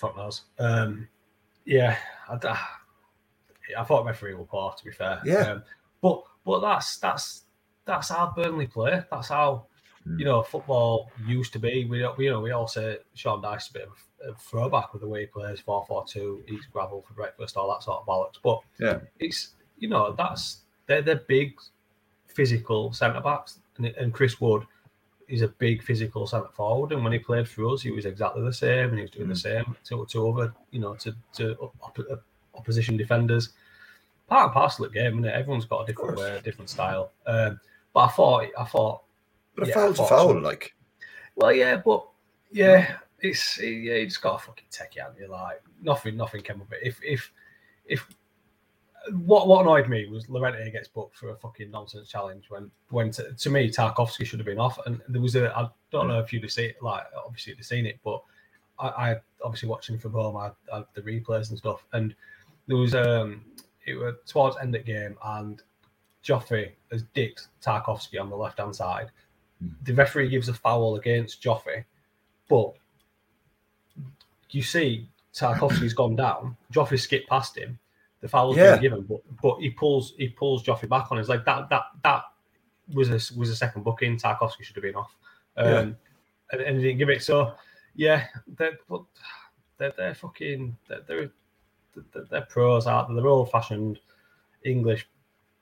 [SPEAKER 2] Fuck knows. Um, yeah, I, I thought referee were poor. To be fair,
[SPEAKER 1] Yeah.
[SPEAKER 2] Um, but but that's that's that's how Burnley play. That's how
[SPEAKER 1] Hmm.
[SPEAKER 2] you know football used to be. We you know we all say Sean Dyche is a bit of a throwback with the way he plays four four two, eats gravel for breakfast, all that sort of bollocks. But
[SPEAKER 1] yeah,
[SPEAKER 2] it's you know that's they're they're big physical centre backs, and, and Chris Wood is a big physical centre forward. And when he played for us, he was exactly the same, and he was doing the hmm. same to, to over you know to to op- op- uh, opposition defenders. Part and parcel of the game, and everyone's got a different way, different style. Um, but I thought I thought
[SPEAKER 1] but a
[SPEAKER 2] Yeah,
[SPEAKER 1] foul's a
[SPEAKER 2] I thought
[SPEAKER 1] foul. Like,
[SPEAKER 2] well, yeah, but yeah, hmm. it's yeah, you just got to fucking take it out. You're like nothing, nothing came of it. If if if what what annoyed me was Llorente gets booked for a fucking nonsense challenge when when to, to me Tarkowski should have been off, and there was a I don't know if you'd have seen it, like obviously you'd have seen it, but I, I obviously watching from home, I, I the replays and stuff, and there was um it was towards end of game and Joffrey has dicked Tarkowski on the left hand side. The referee gives a foul against Joffrey, but you see Tarkowski's gone down. Joffrey skipped past him. The foul's
[SPEAKER 1] Yeah.
[SPEAKER 2] been given, but but he pulls he pulls Joffrey back on. It's like that that that was a was a second booking. Tarkowski should have been off, um,
[SPEAKER 1] Yeah.
[SPEAKER 2] and, and he didn't give it. So yeah, they're but they're, they're fucking they're, they're they're, pros out there. They're old fashioned English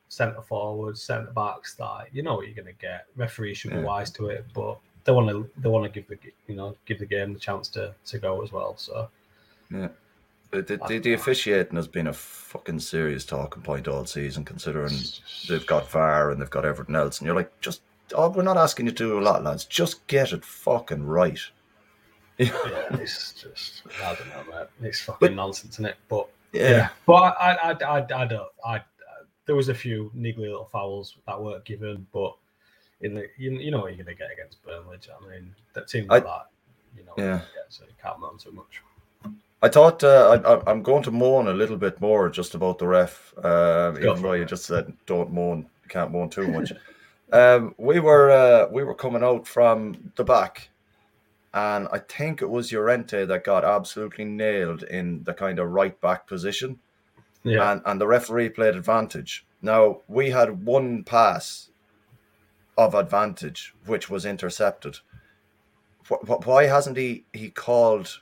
[SPEAKER 2] centre forwards, centre backs. That you know what you're going to get. Referees should be
[SPEAKER 1] Yeah.
[SPEAKER 2] wise to it, but they want to they want to give the you know give the game the chance to to go as well. So
[SPEAKER 1] Yeah. The, the, the, officiating has been a fucking serious talking point all season, considering they've got VAR and they've got everything else. And you're like, just, oh, we're not asking you to do a lot, lads. Just get it fucking right.
[SPEAKER 2] yeah, it's just I don't know, man. It's fucking nonsense, isn't it? But
[SPEAKER 1] Yeah.
[SPEAKER 2] but I I I, I, don't I. There was a few niggly little fouls that weren't given, but in the you, you know what you're going to get against Burnley. do you know what I mean, that team like that, you know,
[SPEAKER 1] Yeah.
[SPEAKER 2] get, so you can't moan too much.
[SPEAKER 1] I thought uh, I, I, I'm going to moan a little bit more just about the ref, um,
[SPEAKER 2] Go
[SPEAKER 1] even though you just said don't moan, can't moan too much. um, we were uh, we were coming out from the back, and I think it was Llorente that got absolutely nailed in the kind of right back position.
[SPEAKER 2] Yeah,
[SPEAKER 1] and, and the referee played advantage. Now we had one pass of advantage, which was intercepted. Wh- wh- Why hasn't he he called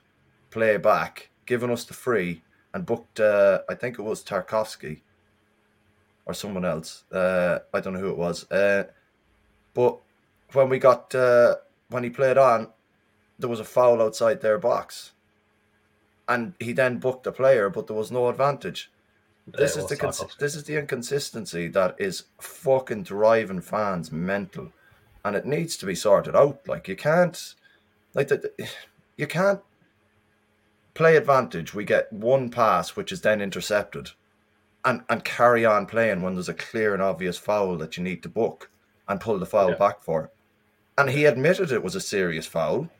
[SPEAKER 1] play back, given us the free, and booked? Uh, I think it was Tarkowski or someone else. Uh, I don't know who it was. Uh, but when we got uh, when he played on, there was a foul outside their box, and he then booked the player, but there was no advantage. This is the cons- this is the inconsistency that is fucking driving fans mental, and it needs to be sorted out. Like you can't, like the- you can't play advantage. We get one pass, which is then intercepted, and and carry on playing when there's a clear and obvious foul that you need to book and pull the foul
[SPEAKER 2] Yeah.
[SPEAKER 1] back for. And he admitted it was a serious foul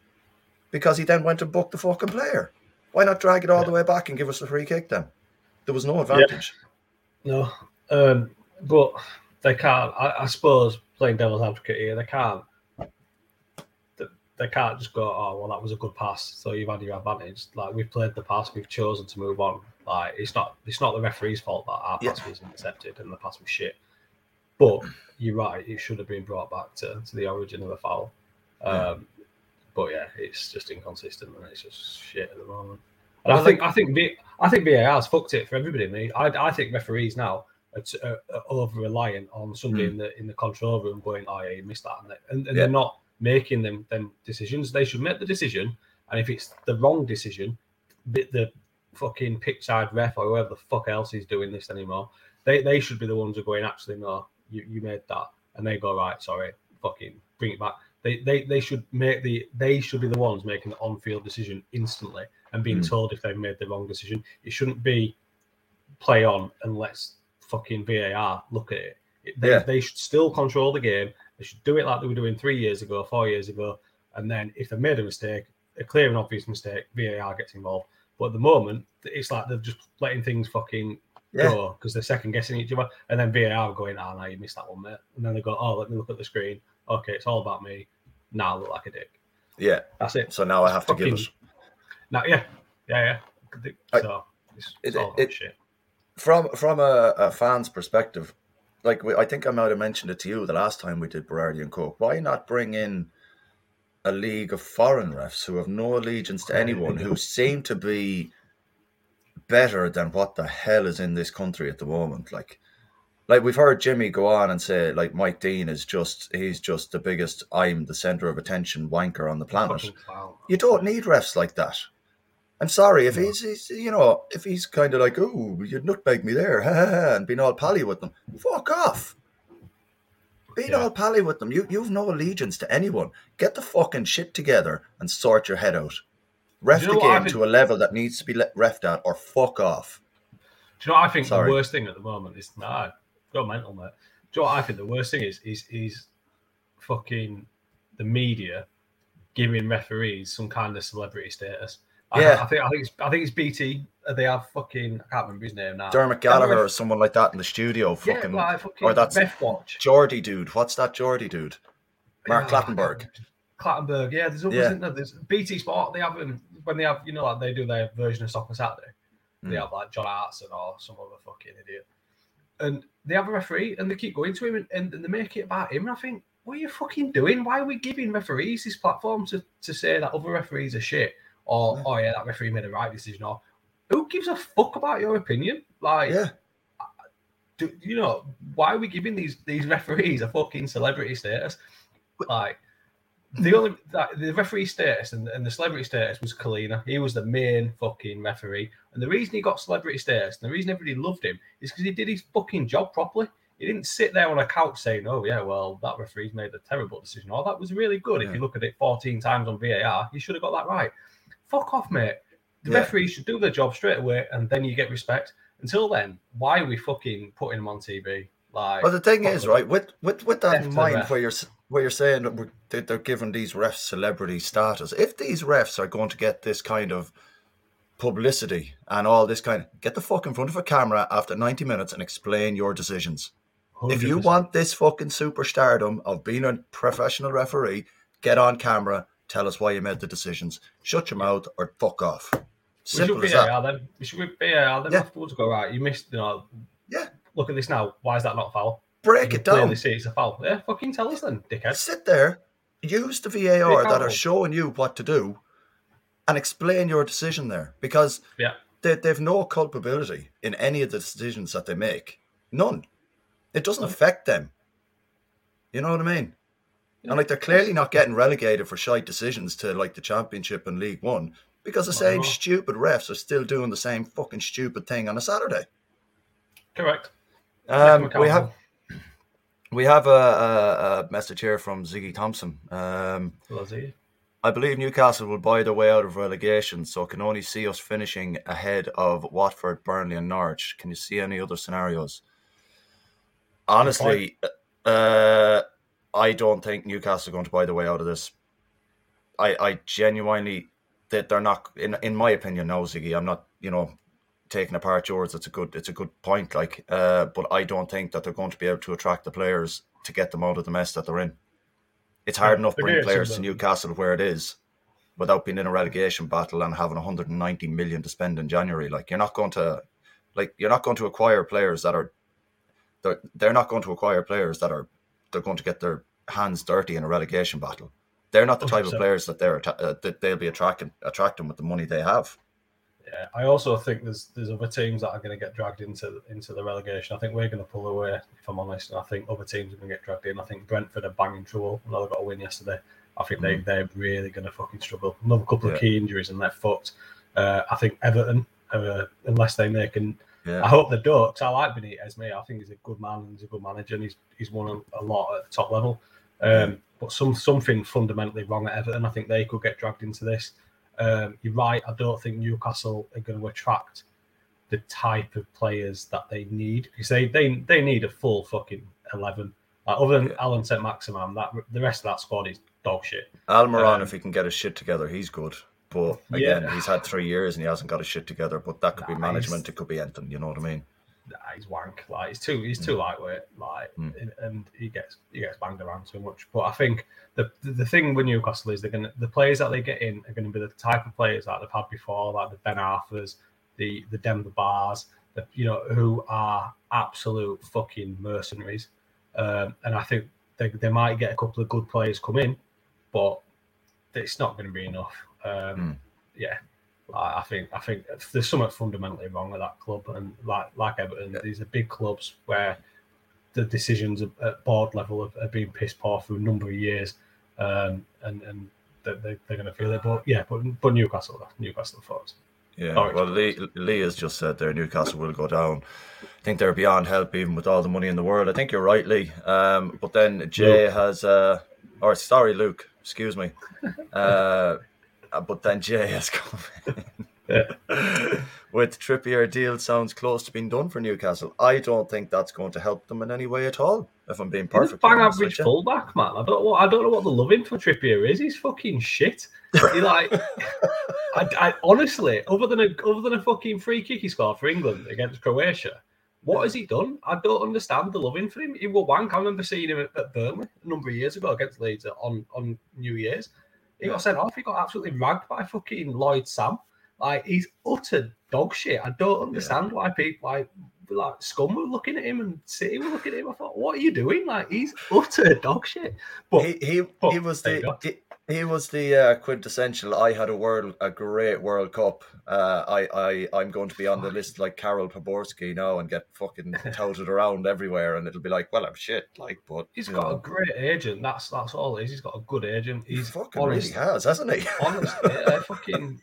[SPEAKER 1] because he then went and booked the fucking player. Why not drag it all the way back and give us a free kick then? There was no advantage.
[SPEAKER 2] No, um, but they can't. I, I suppose playing devil's advocate here, they can't. They, can't just go, oh well, that was a good pass, so you've had your advantage. Like we've played the pass, we've chosen to move on. Like it's not, it's not the referee's fault that our
[SPEAKER 1] Yeah.
[SPEAKER 2] pass was intercepted and the pass was shit. But you're right, it should have been brought back to, to the origin of the foul. Um, But yeah, it's just inconsistent and it's just shit at the moment. And
[SPEAKER 1] Well,
[SPEAKER 2] I think
[SPEAKER 1] like-
[SPEAKER 2] I think V- I think VAR's fucked it for everybody. I I think referees now are, t- are, are over reliant on somebody in the in the control room going, "Oh yeah, you missed that," and, they, and, and.
[SPEAKER 1] Yeah.
[SPEAKER 2] they're not making them them decisions. They should make the decision, and if it's the wrong decision, the, the fucking pitch side ref or whoever the fuck else is doing this anymore, they they should be the ones who are going, "Actually, no, you you made that," and they go, "Right, sorry, fucking bring it back." They, they, they should make the they should be the ones making the on-field decision instantly and being
[SPEAKER 1] Mm.
[SPEAKER 2] told if they've made the wrong decision. It shouldn't be play on and let's fucking VAR look at it. It- They,
[SPEAKER 1] Yeah.
[SPEAKER 2] they should still control the game. They should do it like they were doing three years ago, four years ago. And then if they've made a mistake, a clear and obvious mistake, VAR gets involved. But at the moment, it's like they're just letting things fucking
[SPEAKER 1] Yeah.
[SPEAKER 2] go because they're second guessing each other. And then VAR going, ah, no, you missed that one, mate. And then they go, oh, let me look at the screen. Okay, it's all about me. Now I look like a dick.
[SPEAKER 1] Yeah.
[SPEAKER 2] That's it.
[SPEAKER 1] So now I have to give
[SPEAKER 2] Fucking-
[SPEAKER 1] it.
[SPEAKER 2] Now, yeah, yeah, yeah.
[SPEAKER 1] I-
[SPEAKER 2] So it's,
[SPEAKER 1] it-
[SPEAKER 2] all
[SPEAKER 1] it-
[SPEAKER 2] shit.
[SPEAKER 1] from from a, a fan's perspective, like we, I think I might have mentioned it to you the last time we did Berardi and Cook. Why not bring in a league of foreign refs who have no allegiance to anyone, who seem to be better than what the hell is in this country at the moment? Like, like we've heard Jimmy go on and say, like Mike Dean is just he's just the biggest I'm the center of attention wanker on the planet. You don't need refs like that. I'm sorry if he's, he's, you know, if he's kind of like, oh, you'd nutmeg me there, ha, ha, ha," and being all pally with them. Fuck off. Being
[SPEAKER 2] Yeah.
[SPEAKER 1] all pally with them. You, you've no allegiance to anyone. Get the fucking shit together and sort your head out. Ref
[SPEAKER 2] You know
[SPEAKER 1] the game
[SPEAKER 2] think-
[SPEAKER 1] to a level that needs to be let refed at, or fuck off.
[SPEAKER 2] Do you know what I think
[SPEAKER 1] Sorry.
[SPEAKER 2] the worst thing at the moment is nah, go mental, mate. Do you know what I think the worst thing is is is fucking the media giving referees some kind of celebrity status. I,
[SPEAKER 1] Yeah.
[SPEAKER 2] I think I think it's I think it's BT. uh, They have fucking I can't remember his name now.
[SPEAKER 1] Dermot Gallagher or someone like that in the studio.
[SPEAKER 2] yeah,
[SPEAKER 1] Fucking,
[SPEAKER 2] like fucking
[SPEAKER 1] or that's
[SPEAKER 2] Ref Watch.
[SPEAKER 1] Geordie dude. What's that Geordie dude? Mark
[SPEAKER 2] Yeah,
[SPEAKER 1] Clattenburg.
[SPEAKER 2] Clattenburg, yeah. There's always
[SPEAKER 1] Yeah.
[SPEAKER 2] there? There's BT Sport. They have when they have, you know, like they do their version of Soccer Saturday. They
[SPEAKER 1] Mm.
[SPEAKER 2] have like John Hartson or some other fucking idiot, and they have a referee, and they keep going to him, and, and, and they make it about him. And I think, what are you fucking doing? Why are we giving referees this platform to, to say that other referees are shit, or oh yeah, that referee made the right decision, or who gives a fuck about your opinion? Like,
[SPEAKER 1] Yeah.
[SPEAKER 2] do you know why are we giving these these referees a fucking celebrity status? Like the mm-hmm. only the referee status and, and the celebrity status was Collina. He was the main fucking referee, and the reason he got celebrity status and the reason everybody loved him is because he did his fucking job properly. He didn't sit there on a couch saying, "Oh yeah, well that referee's made a terrible decision," or "That was really good." If you look at it 14 times on VAR, he should have got that right. Fuck off, mate. The
[SPEAKER 1] Yeah.
[SPEAKER 2] referees should do their job straight away, and then you get respect. Until then, why are we fucking putting them on TV? Like,
[SPEAKER 1] Well, the thing is, right, with with with that in mind, where you're where you're saying that, we're, that they're giving these refs celebrity status, if these refs are going to get this kind of publicity and all this kind of get the fuck in front of a camera after 90 minutes and explain your decisions. If you want this fucking superstardom of being a professional referee, get on camera, tell us why you made the decisions. Shut your mouth or fuck off. Simple
[SPEAKER 2] should
[SPEAKER 1] as that.
[SPEAKER 2] then. We should be then
[SPEAKER 1] Yeah.
[SPEAKER 2] afterwards. Go right. You missed. You know.
[SPEAKER 1] Yeah.
[SPEAKER 2] Look at this now. Why is that not foul?
[SPEAKER 1] Break
[SPEAKER 2] You
[SPEAKER 1] it down.
[SPEAKER 2] See it's a foul. Yeah. Fucking tell us then, dickhead.
[SPEAKER 1] Sit there, use the VAR that are showing you what to do, and explain your decision there because
[SPEAKER 2] Yeah.
[SPEAKER 1] they, they've no culpability in any of the decisions that they make. None. It doesn't affect them. You know what I mean? And like they're clearly not getting relegated for shite decisions to like the Championship and League One because the same stupid refs are still doing the same fucking stupid thing on a Saturday.
[SPEAKER 2] Correct.
[SPEAKER 1] Um, we have we have a, a, a message here from Ziggy Thompson. Um,
[SPEAKER 2] Bloody.
[SPEAKER 1] I believe Newcastle will buy their way out of relegation, so can only see us finishing ahead of Watford, Burnley, and Norwich. Can you see any other scenarios? Honestly, uh, I don't think Newcastle are going to buy their way out of this. I, I genuinely that they're not, in in my opinion, no, Ziggy. I'm not, you know, taking apart yours. It's a good, it's a good point. Like, uh, but I don't think that they're going to be able to attract the players to get them out of the mess that they're in. It's hard
[SPEAKER 2] Yeah,
[SPEAKER 1] enough bringing players to Newcastle where it is without being in a relegation battle and having 190 million to spend in January. Like you're not going to, like you're not going to acquire players that are, they're they're not going to acquire players that are, they're going to get their hands dirty in a relegation battle. They're not the type of
[SPEAKER 2] 100%.
[SPEAKER 1] players that they're uh, that they'll be attracting attracting with the money they have.
[SPEAKER 2] Yeah, I also think there's there's other teams that are going to get dragged into into the relegation. I think we're going to pull away, if I'm honest. And I think other teams are going to get dragged in. I think Brentford are banging trouble. I know they got a win yesterday. I think they they're really going to fucking struggle. Another couple
[SPEAKER 1] Yeah.
[SPEAKER 2] of key injuries and they're fucked. Uh, I think Everton, uh, unless they make an
[SPEAKER 1] Yeah.
[SPEAKER 2] I hope they don't. 'cause I like Benitez, mate. I think he's a good man and he's a good manager, and he's he's won a, a lot at the top level. Um, but some something fundamentally wrong at Everton. I think they could get dragged into this. Um, you're right. I don't think Newcastle are going to attract the type of players that they need because they they, they need a full fucking eleven. Like, other than
[SPEAKER 1] Yeah.
[SPEAKER 2] Allan Saint-Maximin, that the rest of that squad is dog shit.
[SPEAKER 1] Almiron,
[SPEAKER 2] Um,
[SPEAKER 1] if he can get his shit together, he's good. But
[SPEAKER 2] Yeah.
[SPEAKER 1] again, he's had three years and he hasn't got his shit together. But that could be management, it could be anything. You know what I mean?
[SPEAKER 2] Nah, he's wank. Like he's too he's too lightweight. Like
[SPEAKER 1] Mm.
[SPEAKER 2] and, he gets he gets banged around too much. But I think the the, thing with Newcastle is they're gonna the players that they get in are gonna be the type of players that they've had before, like the Ben Arfas, the the Demba Bas, the you know who are absolute fucking mercenaries. Um, and I think they, they might get a couple of good players come in, but it's not going to be enough. Um,
[SPEAKER 1] Mm.
[SPEAKER 2] Yeah, I think I think there's something fundamentally wrong with that club, and like like Everton, these are big clubs where the decisions at- board level have, have been pissed poor for a number of years, um, and and they, they're going to feel it. But yeah, but but Newcastle, Newcastle thoughts.
[SPEAKER 1] Yeah. Well, Lee, Lee has just said there Newcastle will go down. I think they're beyond help even with all the money in the world. I think you're right, Lee. Um, but then Jay has, uh, or sorry, Luke, excuse me. Uh, Uh, but then Jay has come in.
[SPEAKER 2] Yeah.
[SPEAKER 1] With Trippier deal sounds close to being done for Newcastle. I don't think that's going to help them in any way at all. If I'm being perfect,
[SPEAKER 2] bang average fullback, man. I don't. I don't know what the loving for Trippier is. He's fucking shit. He like, I, I honestly, other than a other than a fucking free kick he scored for England against Croatia, what has he done? I don't understand the loving for him. He was wank. I remember seeing him at, at Burnley a number of years ago against Leeds on on New Year's. He got sent off. He got absolutely ragged by fucking Lloyd Sam. Like he's utter dog shit. I don't understand why people like like scum were looking at him and City were looking at him. I thought, what are you doing? Like he's utter dog shit. But
[SPEAKER 1] he he,
[SPEAKER 2] but
[SPEAKER 1] he was the. He, was the uh, quintessential. I had a world a great World Cup. Uh, I I I'm going to be on the list like Karel Poborsky now and get fucking touted around everywhere, and it'll be like, well, I'm shit. Like, but
[SPEAKER 2] he's got a great agent. That's that's all is. He's got a good agent.
[SPEAKER 1] he
[SPEAKER 2] He's
[SPEAKER 1] fucking
[SPEAKER 2] honest,
[SPEAKER 1] really has, hasn't he?
[SPEAKER 2] honest, yeah, fucking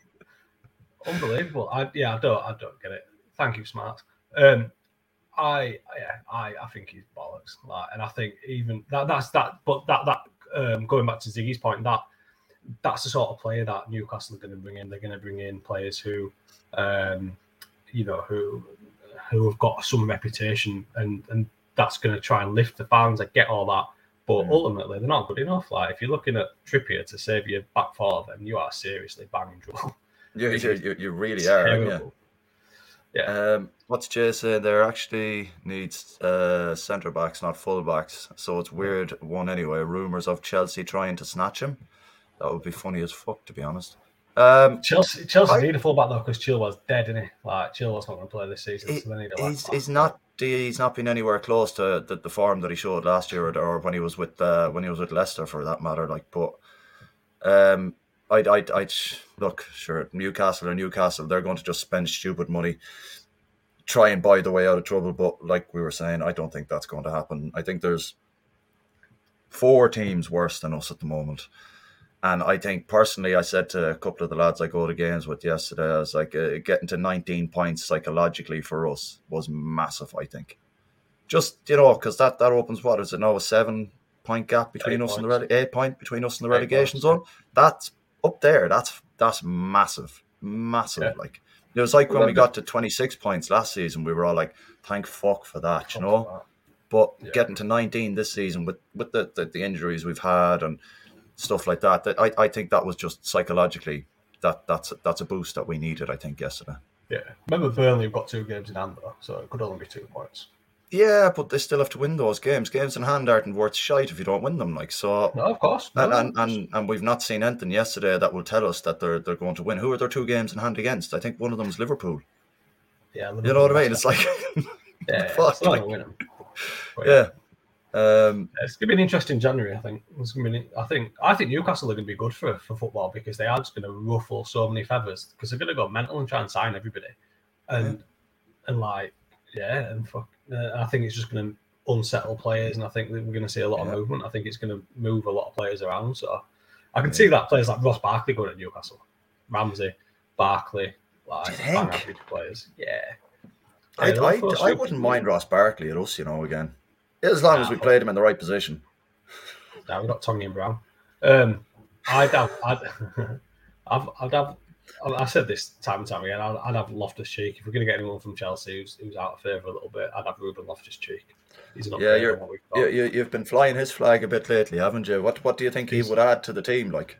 [SPEAKER 2] unbelievable. I yeah, I don't, I don't get it. Thank you, smart. Um, I yeah, I I think he's bollocks. Like, and I think even that that's that. But that that um, going back to Ziggy's point, that that's the sort of player that Newcastle are going to bring in. They're going to bring in players who, um, you know, who who have got some reputation, and and that's going to try and lift the fans. I get all that. But
[SPEAKER 1] Mm.
[SPEAKER 2] ultimately, they're not good enough. Like if you're looking at Trippier to save your back four, then you are seriously banging trouble.
[SPEAKER 1] You, you, you, you really are. you?
[SPEAKER 2] Yeah.
[SPEAKER 1] Um, what's Jay saying there? Actually needs uh, centre backs, not full backs. So it's weird one anyway. Rumours of Chelsea trying to snatch him. That would be funny as fuck, to be honest. Um,
[SPEAKER 2] Chelsea, Chelsea
[SPEAKER 1] I-
[SPEAKER 2] need a fullback though because Chilwell's dead, isn't he? Like Chilwell's not going to play this season,
[SPEAKER 1] he-
[SPEAKER 2] so they need a
[SPEAKER 1] he's, he's not he's not been anywhere close to the, the form that he showed last year or, or when he was with uh, when he was with Leicester for that matter. Like, but um, I'd, I'd, I'd look sure Newcastle or Newcastle they're going to just spend stupid money, try and buy the way out of trouble. But like we were saying, I don't think that's going to happen. I think there's four teams worse than us at the moment. And I think personally, I said to a couple of the lads I go to games with yesterday, I was like, uh, getting to 19 points psychologically for us was massive. I think, just you know, because that that opens what is it now a seven point gap between
[SPEAKER 2] Eight
[SPEAKER 1] us and the
[SPEAKER 2] points.
[SPEAKER 1] rele- eight point between us and the
[SPEAKER 2] Eight
[SPEAKER 1] relegation
[SPEAKER 2] points,
[SPEAKER 1] zone. That's up there. That's that's massive, massive.
[SPEAKER 2] Yeah.
[SPEAKER 1] Like it was like when we got to 26 points last season, we were all like, thank fuck for that, you know. But
[SPEAKER 2] Yeah.
[SPEAKER 1] getting to 19 this season with with the, the, the injuries we've had and stuff like that, that I, I think that was just psychologically that that's that's a boost that we needed. I think yesterday.
[SPEAKER 2] Yeah. Remember, Burnley have got two games in hand though, so it could only be two points.
[SPEAKER 1] Yeah, but they still have to win those games. Games in hand aren't worth shite if you don't win them. Like so,
[SPEAKER 2] No, of course. No,
[SPEAKER 1] and, and, and and we've not seen anything yesterday that will tell us that they're they're going to win. Who are their two games in hand against? I think one of them is Liverpool.
[SPEAKER 2] yeah,
[SPEAKER 1] You know what I mean? It's like,
[SPEAKER 2] yeah,
[SPEAKER 1] fuck, like-
[SPEAKER 2] gonna win 'em.
[SPEAKER 1] Yeah. Um,
[SPEAKER 2] It's gonna be an interesting January. I think. It's gonna be. I think. I think Newcastle are gonna be good for, for football because they are just gonna ruffle so many feathers because they're gonna go mental and try and sign everybody, and and like yeah, and fuck. Uh, I think it's just gonna unsettle players, and I think that we're gonna see a lot of movement. I think it's gonna move a lot of players around. So I can see that players like Ross Barkley going to Newcastle, Ramsey, Barkley, like
[SPEAKER 1] Do
[SPEAKER 2] bang average players. Yeah.
[SPEAKER 1] I,
[SPEAKER 2] Yeah, they'll
[SPEAKER 1] I, I wouldn't mind Ross Barkley at us, you know, again. As long as we played him in the right position.
[SPEAKER 2] No, we've got Tongy and Brown. Um, I'd have, I'd, I've, I'd have, I said this time and time again. I'd, I'd have Loftus Cheek if we're going to get anyone from Chelsea who's, who's out of favour a little bit. I'd have Ruben Loftus Cheek. He's not
[SPEAKER 1] Yeah, you're, you, you, you've been flying his flag a bit lately, haven't you? What What do you think he would add to the team? Like,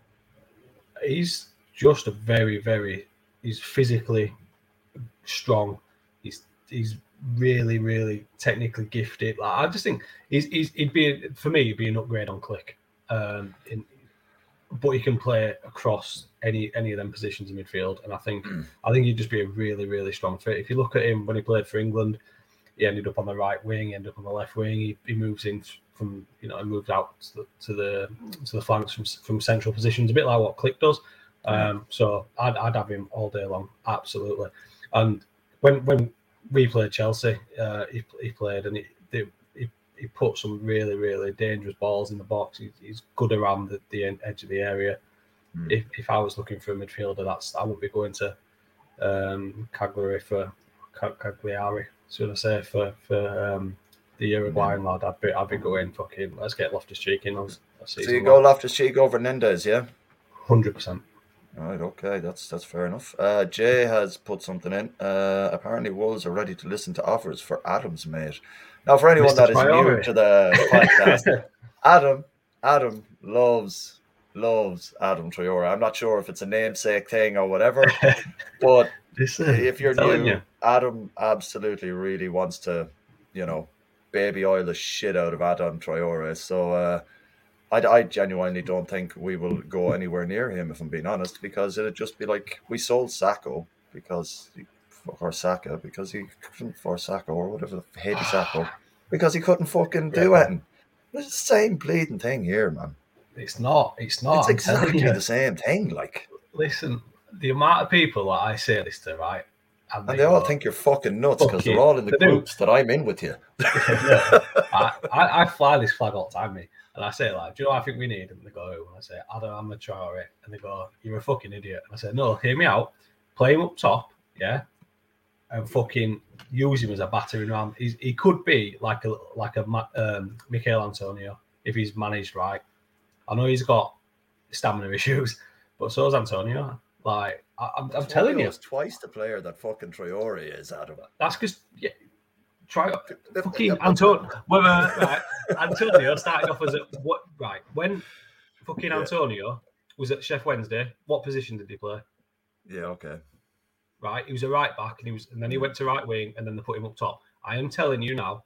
[SPEAKER 2] He's just a very, very. He's physically strong. He's he's really, really technically gifted. Like, I just think he's, he's he'd be for me. He'd be an upgrade on Klich. Um, in, but he can play across any any of them positions in midfield, and I think I think he'd just be a really, really strong fit. If you look at him when he played for England, he ended up on the right wing, ended up on the left wing. He, he moves in from you know, he moved out to the to the, to the flanks from from central positions, a bit like what Klich does. Um, so I'd, I'd have him all day long, absolutely. And when when we played Chelsea, uh, he, he played and he, he he put some really really dangerous balls in the box. He's, he's good around the, the edge of the area.
[SPEAKER 1] Hmm.
[SPEAKER 2] If, if I was looking for a midfielder, that's I wouldn't be going to um, Cagliari for Ca- Cagliari, should I say for for um, the Uruguayan lad. I'd be I'd be going fucking let's get Loftus Cheek in on
[SPEAKER 1] so you go Loftus Cheek over Nandez, yeah?
[SPEAKER 2] hundred percent.
[SPEAKER 1] Right, okay, that's that's fair enough. Uh, Jay has put something in. Uh, apparently, Wolves are ready to listen to offers for Adam's mate. Now, for anyone
[SPEAKER 2] Mr.
[SPEAKER 1] that is new to the podcast, Adam, Adam loves loves Adama Traore. I'm not sure if it's a namesake thing or whatever, but
[SPEAKER 2] Listen,
[SPEAKER 1] if you're new,
[SPEAKER 2] you.
[SPEAKER 1] Adam absolutely really wants to, you know, baby oil the shit out of Adama Traore. So uh, I, I genuinely don't think we will go anywhere near him, if I'm being honest, because it'd just be like we sold Sacco because he, or Saka because he couldn't for Sacco or whatever the Haiti Sacco because he couldn't fucking do
[SPEAKER 2] Yeah.
[SPEAKER 1] it. It's the same bleeding thing here, man.
[SPEAKER 2] It's not. It's not.
[SPEAKER 1] it's exactly the same thing, like,
[SPEAKER 2] Listen, the amount of people that I say this to, right?
[SPEAKER 1] and they all think you're fucking nuts because
[SPEAKER 2] Fuck
[SPEAKER 1] they're all in the
[SPEAKER 2] They do.
[SPEAKER 1] groups that I'm in with you.
[SPEAKER 2] I, I, I fly this flag all the time, me. And I say, like, do you know what I think we need? And they go? And I say, Adama Traore. And they go, you're a fucking idiot. And I say, no, hear me out. Play him up top, yeah? And fucking use him as a battering ram. He's, he could be like a like a um, Michael Antonio if he's managed right. I know he's got stamina issues, but so's Antonio. Like, I, I'm, I'm telling you,
[SPEAKER 1] twice the player that fucking Traore is, Adam.
[SPEAKER 2] that's because yeah, try fucking Antonio. Whether right, Antonio started off as a what? Right when fucking
[SPEAKER 1] Yeah.
[SPEAKER 2] Antonio was at Sheff Wednesday, what position did he play?
[SPEAKER 1] Yeah, okay.
[SPEAKER 2] Right, he was a right back, and he was, and then he went to right wing, and then they put him up top. I am telling you now,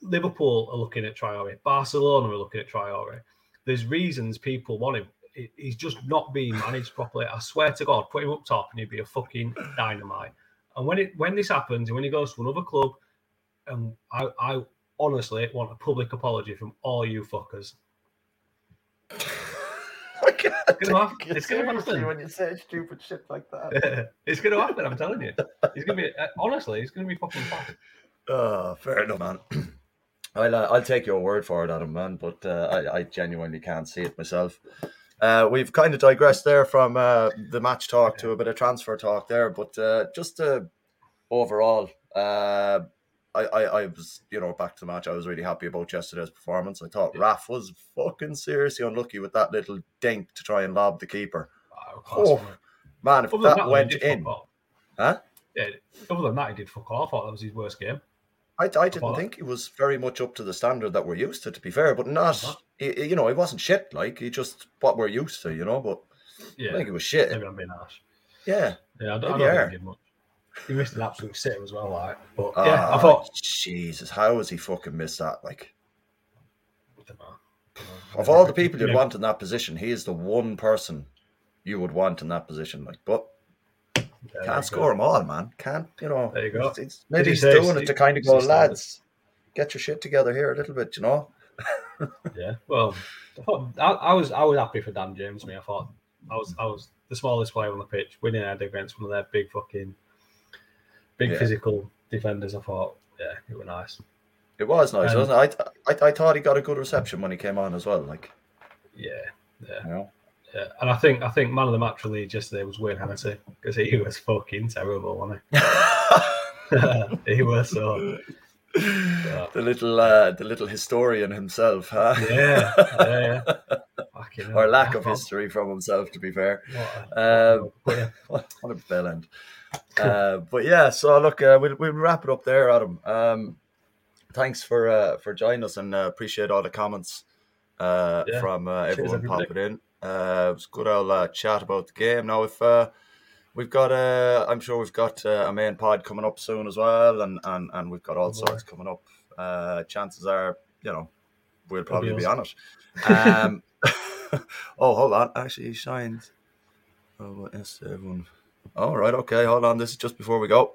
[SPEAKER 2] Liverpool are looking at Traore, Barcelona are looking at Traore. There's reasons people want him. He's just not being managed properly. I swear to God, put him up top, and he'd be a fucking dynamite. And when it when this happens, and when he goes to another club, and I, I honestly want a public apology from all you fuckers.
[SPEAKER 1] I can't
[SPEAKER 2] gonna hap-
[SPEAKER 1] take you
[SPEAKER 2] it's gonna happen.
[SPEAKER 1] when you say stupid shit like that.
[SPEAKER 2] it's going to happen. I'm telling you. Going to be uh, honestly. He's going to be fucking fine.
[SPEAKER 1] Oh, fair enough, man. I'll, uh, I'll take your word for it, Adam, man, but uh, I, I genuinely can't see it myself. Uh, we've kind of digressed there from uh, the match talk to a bit of transfer talk there, but uh, just uh, overall, uh, I, I, I was, you know, back to the match. I was really happy about yesterday's performance. I thought Raf was fucking seriously unlucky with that little dink to try and lob the keeper.
[SPEAKER 2] Wow,
[SPEAKER 1] Oh,
[SPEAKER 2] man.
[SPEAKER 1] man, if
[SPEAKER 2] Other than
[SPEAKER 1] that went in, huh?
[SPEAKER 2] Yeah, other than that, he did fuck off. I thought that was his worst game.
[SPEAKER 1] I, I didn't think he was very much up to the standard that we're used to, to be fair, but not, he- you know, he wasn't shit, like, he just what we're used to, you know, but
[SPEAKER 2] yeah.
[SPEAKER 1] I think he was shit.
[SPEAKER 2] maybe I'm being harsh.
[SPEAKER 1] Yeah.
[SPEAKER 2] Yeah, I don't, I don't think he did much. He missed an absolute sitter as well, like. But oh, yeah, I thought.
[SPEAKER 1] Jesus, how has he fucking missed that? Like,
[SPEAKER 2] I don't know. I don't know.
[SPEAKER 1] of all the people you'd
[SPEAKER 2] Yeah.
[SPEAKER 1] want in that position, he is the one person you would want in that position, like, but
[SPEAKER 2] there
[SPEAKER 1] can't
[SPEAKER 2] go.
[SPEAKER 1] score them all, man. Can't, you know.
[SPEAKER 2] There you go.
[SPEAKER 1] it's- it's- maybe he's doing it to kind of go, lads, get your shit together here a little bit, you know.
[SPEAKER 2] Yeah, well, I, thought, I, I was I was happy for Dan James. Me, I thought I was I was the smallest player on the pitch, winning head against one of their big fucking, big
[SPEAKER 1] Yeah.
[SPEAKER 2] physical defenders. I thought, yeah, it was nice.
[SPEAKER 1] It was nice,
[SPEAKER 2] Um,
[SPEAKER 1] wasn't it? I, I, I thought he got a good reception when he came on as well, like,
[SPEAKER 2] Yeah, yeah,
[SPEAKER 1] you know.
[SPEAKER 2] yeah. And I think I think man of the match for Leeds yesterday was Wayne Hennessy because he was fucking terrible, wasn't he? he was so.
[SPEAKER 1] the little uh, the little historian himself, huh?
[SPEAKER 2] Yeah, yeah, yeah.
[SPEAKER 1] Or lack of history from himself, to be fair.
[SPEAKER 2] what a-
[SPEAKER 1] Um,
[SPEAKER 2] but yeah,
[SPEAKER 1] what what a bell end. Uh, but yeah, so look, uh, we'll, we'll wrap it up there, Adam. Um, thanks for uh, for joining us and uh, appreciate all the comments uh,
[SPEAKER 2] Yeah.
[SPEAKER 1] from uh, everyone
[SPEAKER 2] everybody.
[SPEAKER 1] popping in. Uh, it was good old uh, chat about the game. Now, if uh, we've got, uh, I'm sure we've got uh, a main pod coming up soon as well, and and, and we've got all
[SPEAKER 2] Oh, boy.
[SPEAKER 1] sorts coming up. Uh, chances are, you know, we'll probably
[SPEAKER 2] be
[SPEAKER 1] be on it. Um, oh, hold on. Actually, he shines. Oh, what is everyone? All right. Okay. Hold on. This is just before we go.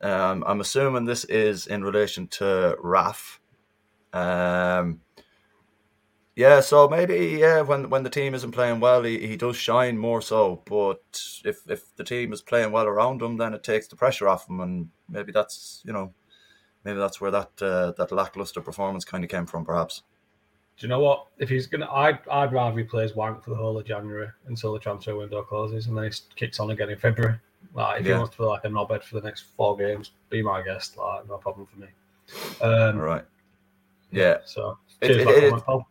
[SPEAKER 1] Um, I'm assuming this is in relation to Raf. Um, yeah. So maybe yeah, when when the team isn't playing well, he, he does shine more so. But if if the team is playing well around him, then it takes the pressure off him, and maybe that's you know, maybe that's where that uh, that lackluster performance kind of came from, perhaps.
[SPEAKER 2] Do you know what? If he's gonna, I'd, I'd rather he plays wank for the whole of January until the transfer window closes, and then he kicks on again in February. Like if
[SPEAKER 1] Yeah.
[SPEAKER 2] he wants to play like a knobhead for the next four games, be my guest. Like no problem for me. Um,
[SPEAKER 1] All right. Yeah.
[SPEAKER 2] So cheers,
[SPEAKER 1] it- it-
[SPEAKER 2] pal.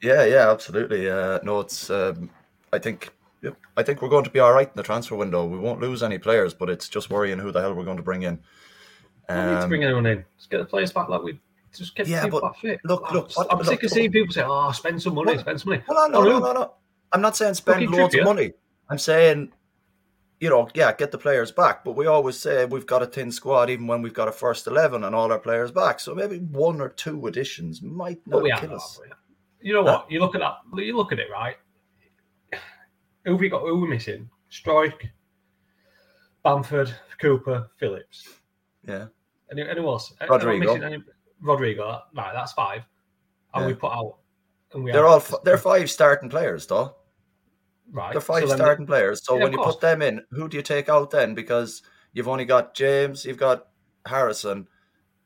[SPEAKER 1] Yeah, yeah, absolutely. Uh, no, it's. Um, I think Yep. I think we're going to be all right in the transfer window. We won't lose any players, but it's just worrying who the hell we're going to bring in.
[SPEAKER 2] don't need to
[SPEAKER 1] Um,
[SPEAKER 2] bring anyone in. Just get the players back like we just get
[SPEAKER 1] Yeah,
[SPEAKER 2] people
[SPEAKER 1] but
[SPEAKER 2] back fit.
[SPEAKER 1] look,
[SPEAKER 2] I'm,
[SPEAKER 1] look, what-
[SPEAKER 2] I'm
[SPEAKER 1] look,
[SPEAKER 2] sick of
[SPEAKER 1] look.
[SPEAKER 2] seeing people say, "Oh, spend some money,
[SPEAKER 1] What?
[SPEAKER 2] spend some money."
[SPEAKER 1] Well, no,
[SPEAKER 2] Oh,
[SPEAKER 1] no, no, no, no. I'm not saying spend
[SPEAKER 2] Fucking
[SPEAKER 1] loads of
[SPEAKER 2] Trippier.
[SPEAKER 1] money. I'm saying, you know, yeah, get the players back. But we always say we've got a thin squad, even when we've got a first eleven and all our players back. So maybe one or two additions might not
[SPEAKER 2] we are.
[SPEAKER 1] kill us.
[SPEAKER 2] You know what? You look at that. You look at it, right? Who have we got? Who we missing? Strike, Bamford, Cooper, Phillips.
[SPEAKER 1] Yeah,
[SPEAKER 2] Any, anyone else?
[SPEAKER 1] Rodrigo.
[SPEAKER 2] missing any- Rodrigo. Right, that's five. And
[SPEAKER 1] Yeah.
[SPEAKER 2] we put out. And we
[SPEAKER 1] they're all f- they're five starting players, though.
[SPEAKER 2] right.
[SPEAKER 1] They're five
[SPEAKER 2] so
[SPEAKER 1] starting players. So
[SPEAKER 2] Yeah,
[SPEAKER 1] when you
[SPEAKER 2] course.
[SPEAKER 1] put them in, who do you take out then? Because you've only got James, you've got Harrison.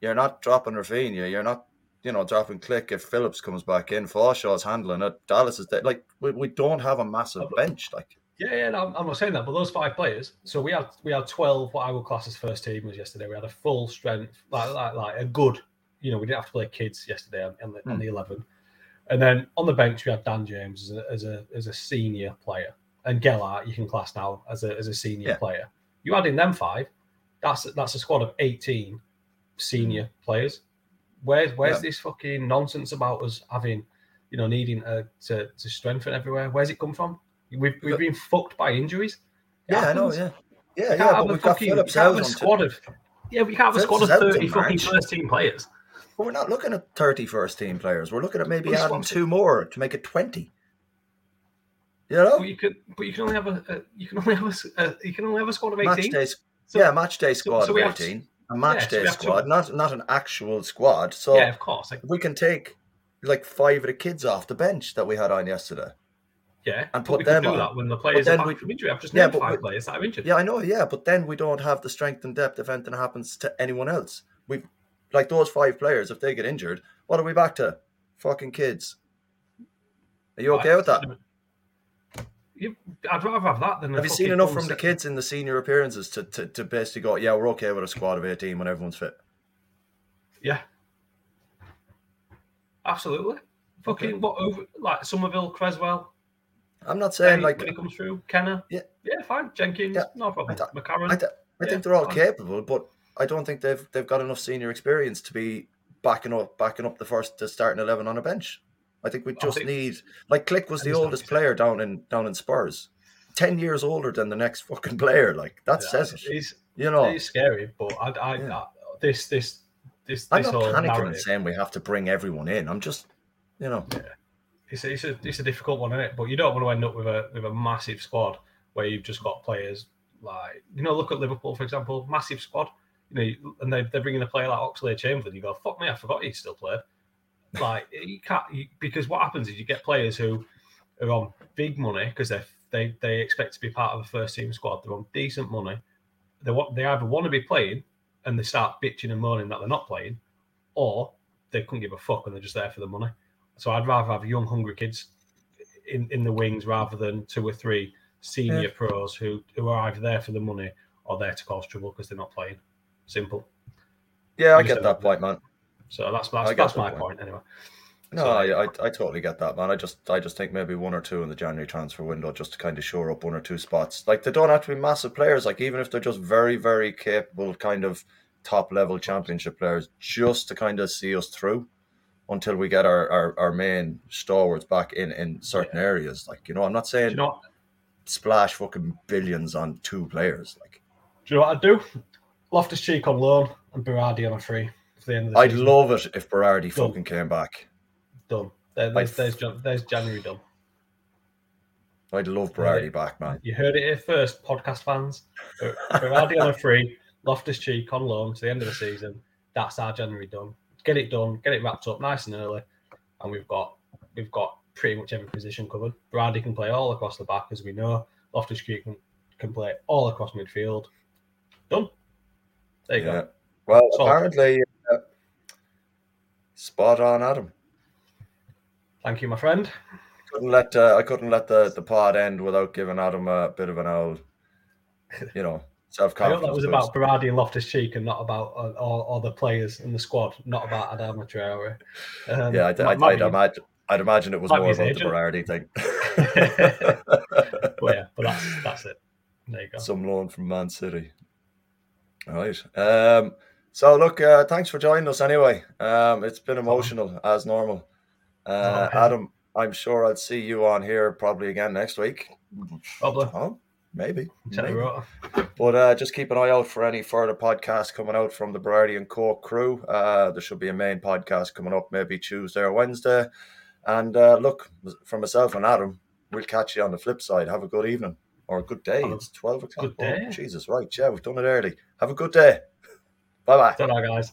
[SPEAKER 1] You're not dropping Rafinha. You're not, you know, dropping Klich if Phillips comes back in. Forshaw's handling it. Dallas is there. Like we, we don't have a massive
[SPEAKER 2] but-
[SPEAKER 1] bench. Like
[SPEAKER 2] Yeah, yeah, no, I'm not saying that, but those five players. So we had we had twelve what I would class as first teamers yesterday. We had a full strength, like like, like a good. You know, we didn't have to play kids yesterday on, on the, on
[SPEAKER 1] Hmm.
[SPEAKER 2] the eleven, and then on the bench we had Dan James as a as a, as a senior player, and Gelhardt you can class now as a as a senior
[SPEAKER 1] Yeah.
[SPEAKER 2] player. You add in them five, that's that's a squad of eighteen senior players. Where's where's
[SPEAKER 1] Hmm. Yeah.
[SPEAKER 2] this fucking nonsense about us having, you know, needing uh, to to strengthen everywhere? Where's it come from? We've, we've been fucked by injuries. It
[SPEAKER 1] yeah, I know. Yeah, yeah, yeah.
[SPEAKER 2] can't
[SPEAKER 1] But
[SPEAKER 2] have a
[SPEAKER 1] we've got
[SPEAKER 2] fucking,
[SPEAKER 1] Phillips
[SPEAKER 2] you can't have a
[SPEAKER 1] on
[SPEAKER 2] squad of yeah, we can't have a squad of
[SPEAKER 1] Phillips is out
[SPEAKER 2] thirty fucking first team players.
[SPEAKER 1] But we're not looking at 30 first team players. We're looking at maybe
[SPEAKER 2] that's
[SPEAKER 1] adding two more to make it 20. You know?
[SPEAKER 2] But you could, but you can only have a, a you can only have a, a- you can only have a squad of
[SPEAKER 1] match
[SPEAKER 2] eighteen.
[SPEAKER 1] day,
[SPEAKER 2] So-
[SPEAKER 1] yeah, match day squad
[SPEAKER 2] so we
[SPEAKER 1] of
[SPEAKER 2] have to-
[SPEAKER 1] 18. A match
[SPEAKER 2] yeah,
[SPEAKER 1] day
[SPEAKER 2] have to-
[SPEAKER 1] squad, not not an actual squad. So
[SPEAKER 2] yeah, of course. Like,
[SPEAKER 1] we can take like five of the kids off the bench that we had on yesterday.
[SPEAKER 2] yeah,
[SPEAKER 1] and put
[SPEAKER 2] we
[SPEAKER 1] them
[SPEAKER 2] do
[SPEAKER 1] on.
[SPEAKER 2] that when the players
[SPEAKER 1] then
[SPEAKER 2] are back
[SPEAKER 1] we-
[SPEAKER 2] from injury. I've just
[SPEAKER 1] Yeah,
[SPEAKER 2] named
[SPEAKER 1] but
[SPEAKER 2] five
[SPEAKER 1] we-
[SPEAKER 2] players that are injured.
[SPEAKER 1] Yeah, I know. Yeah, but then we don't have the strength and depth if anything happens to anyone else. We like those five players. If they get injured, what are we back to? Fucking kids. Are you okay with that?
[SPEAKER 2] I'd rather have that than.
[SPEAKER 1] Have you seen enough from the kids in the senior appearances to, to, to basically go, yeah, we're okay with a squad of 18 when everyone's fit?
[SPEAKER 2] Yeah, absolutely. Fucking what over like Summerville, Cresswell,
[SPEAKER 1] I'm not saying
[SPEAKER 2] Hey,
[SPEAKER 1] like,
[SPEAKER 2] when he comes through, Kenneh.
[SPEAKER 1] Yeah.
[SPEAKER 2] yeah, fine. Jenkins,
[SPEAKER 1] Yeah.
[SPEAKER 2] no problem.
[SPEAKER 1] I
[SPEAKER 2] McCarron,
[SPEAKER 1] I, th- I
[SPEAKER 2] Yeah,
[SPEAKER 1] think they're all
[SPEAKER 2] fine.
[SPEAKER 1] capable, but I don't think they've they've got enough senior experience to be backing up backing up the first the starting eleven on a bench. I think we just
[SPEAKER 2] think-
[SPEAKER 1] need like Klich was the oldest player down in down in Spurs, ten years older than the next fucking player. Like that
[SPEAKER 2] Yeah,
[SPEAKER 1] says it.
[SPEAKER 2] He's,
[SPEAKER 1] You know,
[SPEAKER 2] he's scary, but I, I,
[SPEAKER 1] Yeah.
[SPEAKER 2] I this, this, this,
[SPEAKER 1] I'm
[SPEAKER 2] this
[SPEAKER 1] not
[SPEAKER 2] whole
[SPEAKER 1] panicking and saying we have to bring everyone in. I'm just, you know,
[SPEAKER 2] It's a, it's a, it's a difficult one, isn't it? But you don't want to end up with a with a massive squad where you've just got players like you know, look at Liverpool for example, massive squad. You know, and they they're bringing a player like Oxlade-Chamberlain. You go, fuck me, I forgot he still played. Like you can't you, because what happens is you get players who are on big money because they they they expect to be part of a first team squad. They're on decent money. They want they either want to be playing and they start bitching and moaning that they're not playing, or they couldn't give a fuck and they're just there for the money. So I'd rather have young, hungry kids in, in the wings rather than two or three senior
[SPEAKER 1] Yeah.
[SPEAKER 2] pros who, who are either there for the money or there to cause trouble because they're not playing. Simple.
[SPEAKER 1] yeah, I get that point, man.
[SPEAKER 2] So that's
[SPEAKER 1] I
[SPEAKER 2] that's,
[SPEAKER 1] get
[SPEAKER 2] that's
[SPEAKER 1] that
[SPEAKER 2] my
[SPEAKER 1] point.
[SPEAKER 2] point anyway.
[SPEAKER 1] No,
[SPEAKER 2] So-
[SPEAKER 1] I, I I totally get that, man. I just I just think maybe one or two in the January transfer window just to kind of shore up one or two spots. Like they don't have to be massive players. Like even if they're just very very capable, kind of top level championship players, just to kind of see us through until we get our our, our main stalwarts back in in certain areas. Like you know, I'm not saying
[SPEAKER 2] you know
[SPEAKER 1] splash fucking billions on two players. Like
[SPEAKER 2] do you know what I'd do? Loftus Cheek on loan and Berardi on a free for the end of the
[SPEAKER 1] I'd
[SPEAKER 2] season.
[SPEAKER 1] love it if Berardi
[SPEAKER 2] Done.
[SPEAKER 1] fucking came back.
[SPEAKER 2] done. There, there's, there's, there's January done.
[SPEAKER 1] I'd love. Berardi back, man.
[SPEAKER 2] You heard it here first, podcast fans. Ber- Berardi on a free, Loftus Cheek on loan to the end of the season. That's our January done. Get it done, get it wrapped up nice and early, and we've got we've got pretty much every position covered. Berardi can play all across the back, as we know. Loftus Cheek can, can play all across midfield. Done. There you
[SPEAKER 1] Yeah.
[SPEAKER 2] go.
[SPEAKER 1] Well,
[SPEAKER 2] So-
[SPEAKER 1] apparently, uh, spot on, Adam.
[SPEAKER 2] Thank you, my friend.
[SPEAKER 1] Couldn't let uh, I couldn't let the, the pod end without giving Adam a bit of an old, you know, self
[SPEAKER 2] I
[SPEAKER 1] confidence.
[SPEAKER 2] that was about Berardi and Loftus Cheek and not about uh, all, the players in the squad, not about Adama Traore. Um,
[SPEAKER 1] Yeah, I'd, I'd, I'd imagine. I'd imagine it was more about the
[SPEAKER 2] agent.
[SPEAKER 1] Berardi thing.
[SPEAKER 2] but yeah, but that's that's it. There you go.
[SPEAKER 1] Some loan from Man City. All right. Um, so look, uh, thanks for joining us anyway. Um, it's been emotional as normal. Uh,
[SPEAKER 2] Okay.
[SPEAKER 1] Adam, I'm sure I'll see you on here probably again next week.
[SPEAKER 2] Probably.
[SPEAKER 1] Oh, maybe. Maybe. But uh, just keep an eye out for any further podcasts coming out from the Berardi and Cork crew. Uh, there should be a main podcast coming up maybe Tuesday or Wednesday. And uh, look, for myself and Adam, we'll catch you on the flip side. Have a good evening or a good day. It's 12 o'clock.
[SPEAKER 2] good day.
[SPEAKER 1] Oh, Jesus, right. Yeah, we've done it early. Have a good day. Bye bye.
[SPEAKER 2] Ta-ra, guys.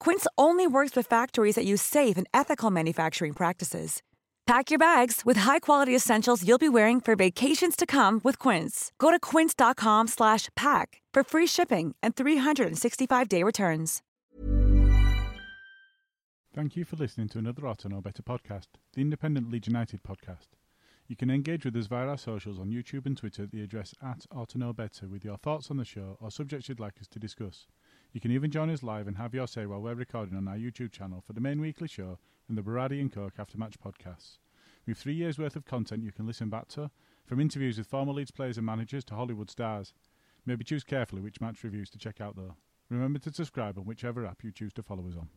[SPEAKER 3] Quince only works with factories that use safe and ethical manufacturing practices. Pack your bags with high-quality essentials you'll be wearing for vacations to come with Quince. Go to quince.com slash pack for free shipping and 365-day returns.
[SPEAKER 4] Thank you for listening to another Otto No Better podcast, the independent Leeds United podcast. You can engage with us via our socials on YouTube and Twitter at the address at Otto No Better with your thoughts on the show or subjects you'd like us to discuss. You can even join us live and have your say while we're recording on our YouTube channel for the main weekly show and the Berardi and Coke After Match podcasts. We've three years' worth of content you can listen back to, from interviews with former Leeds players and managers to Hollywood stars. Maybe choose carefully which match reviews to check out though. Remember to subscribe on whichever app you choose to follow us on.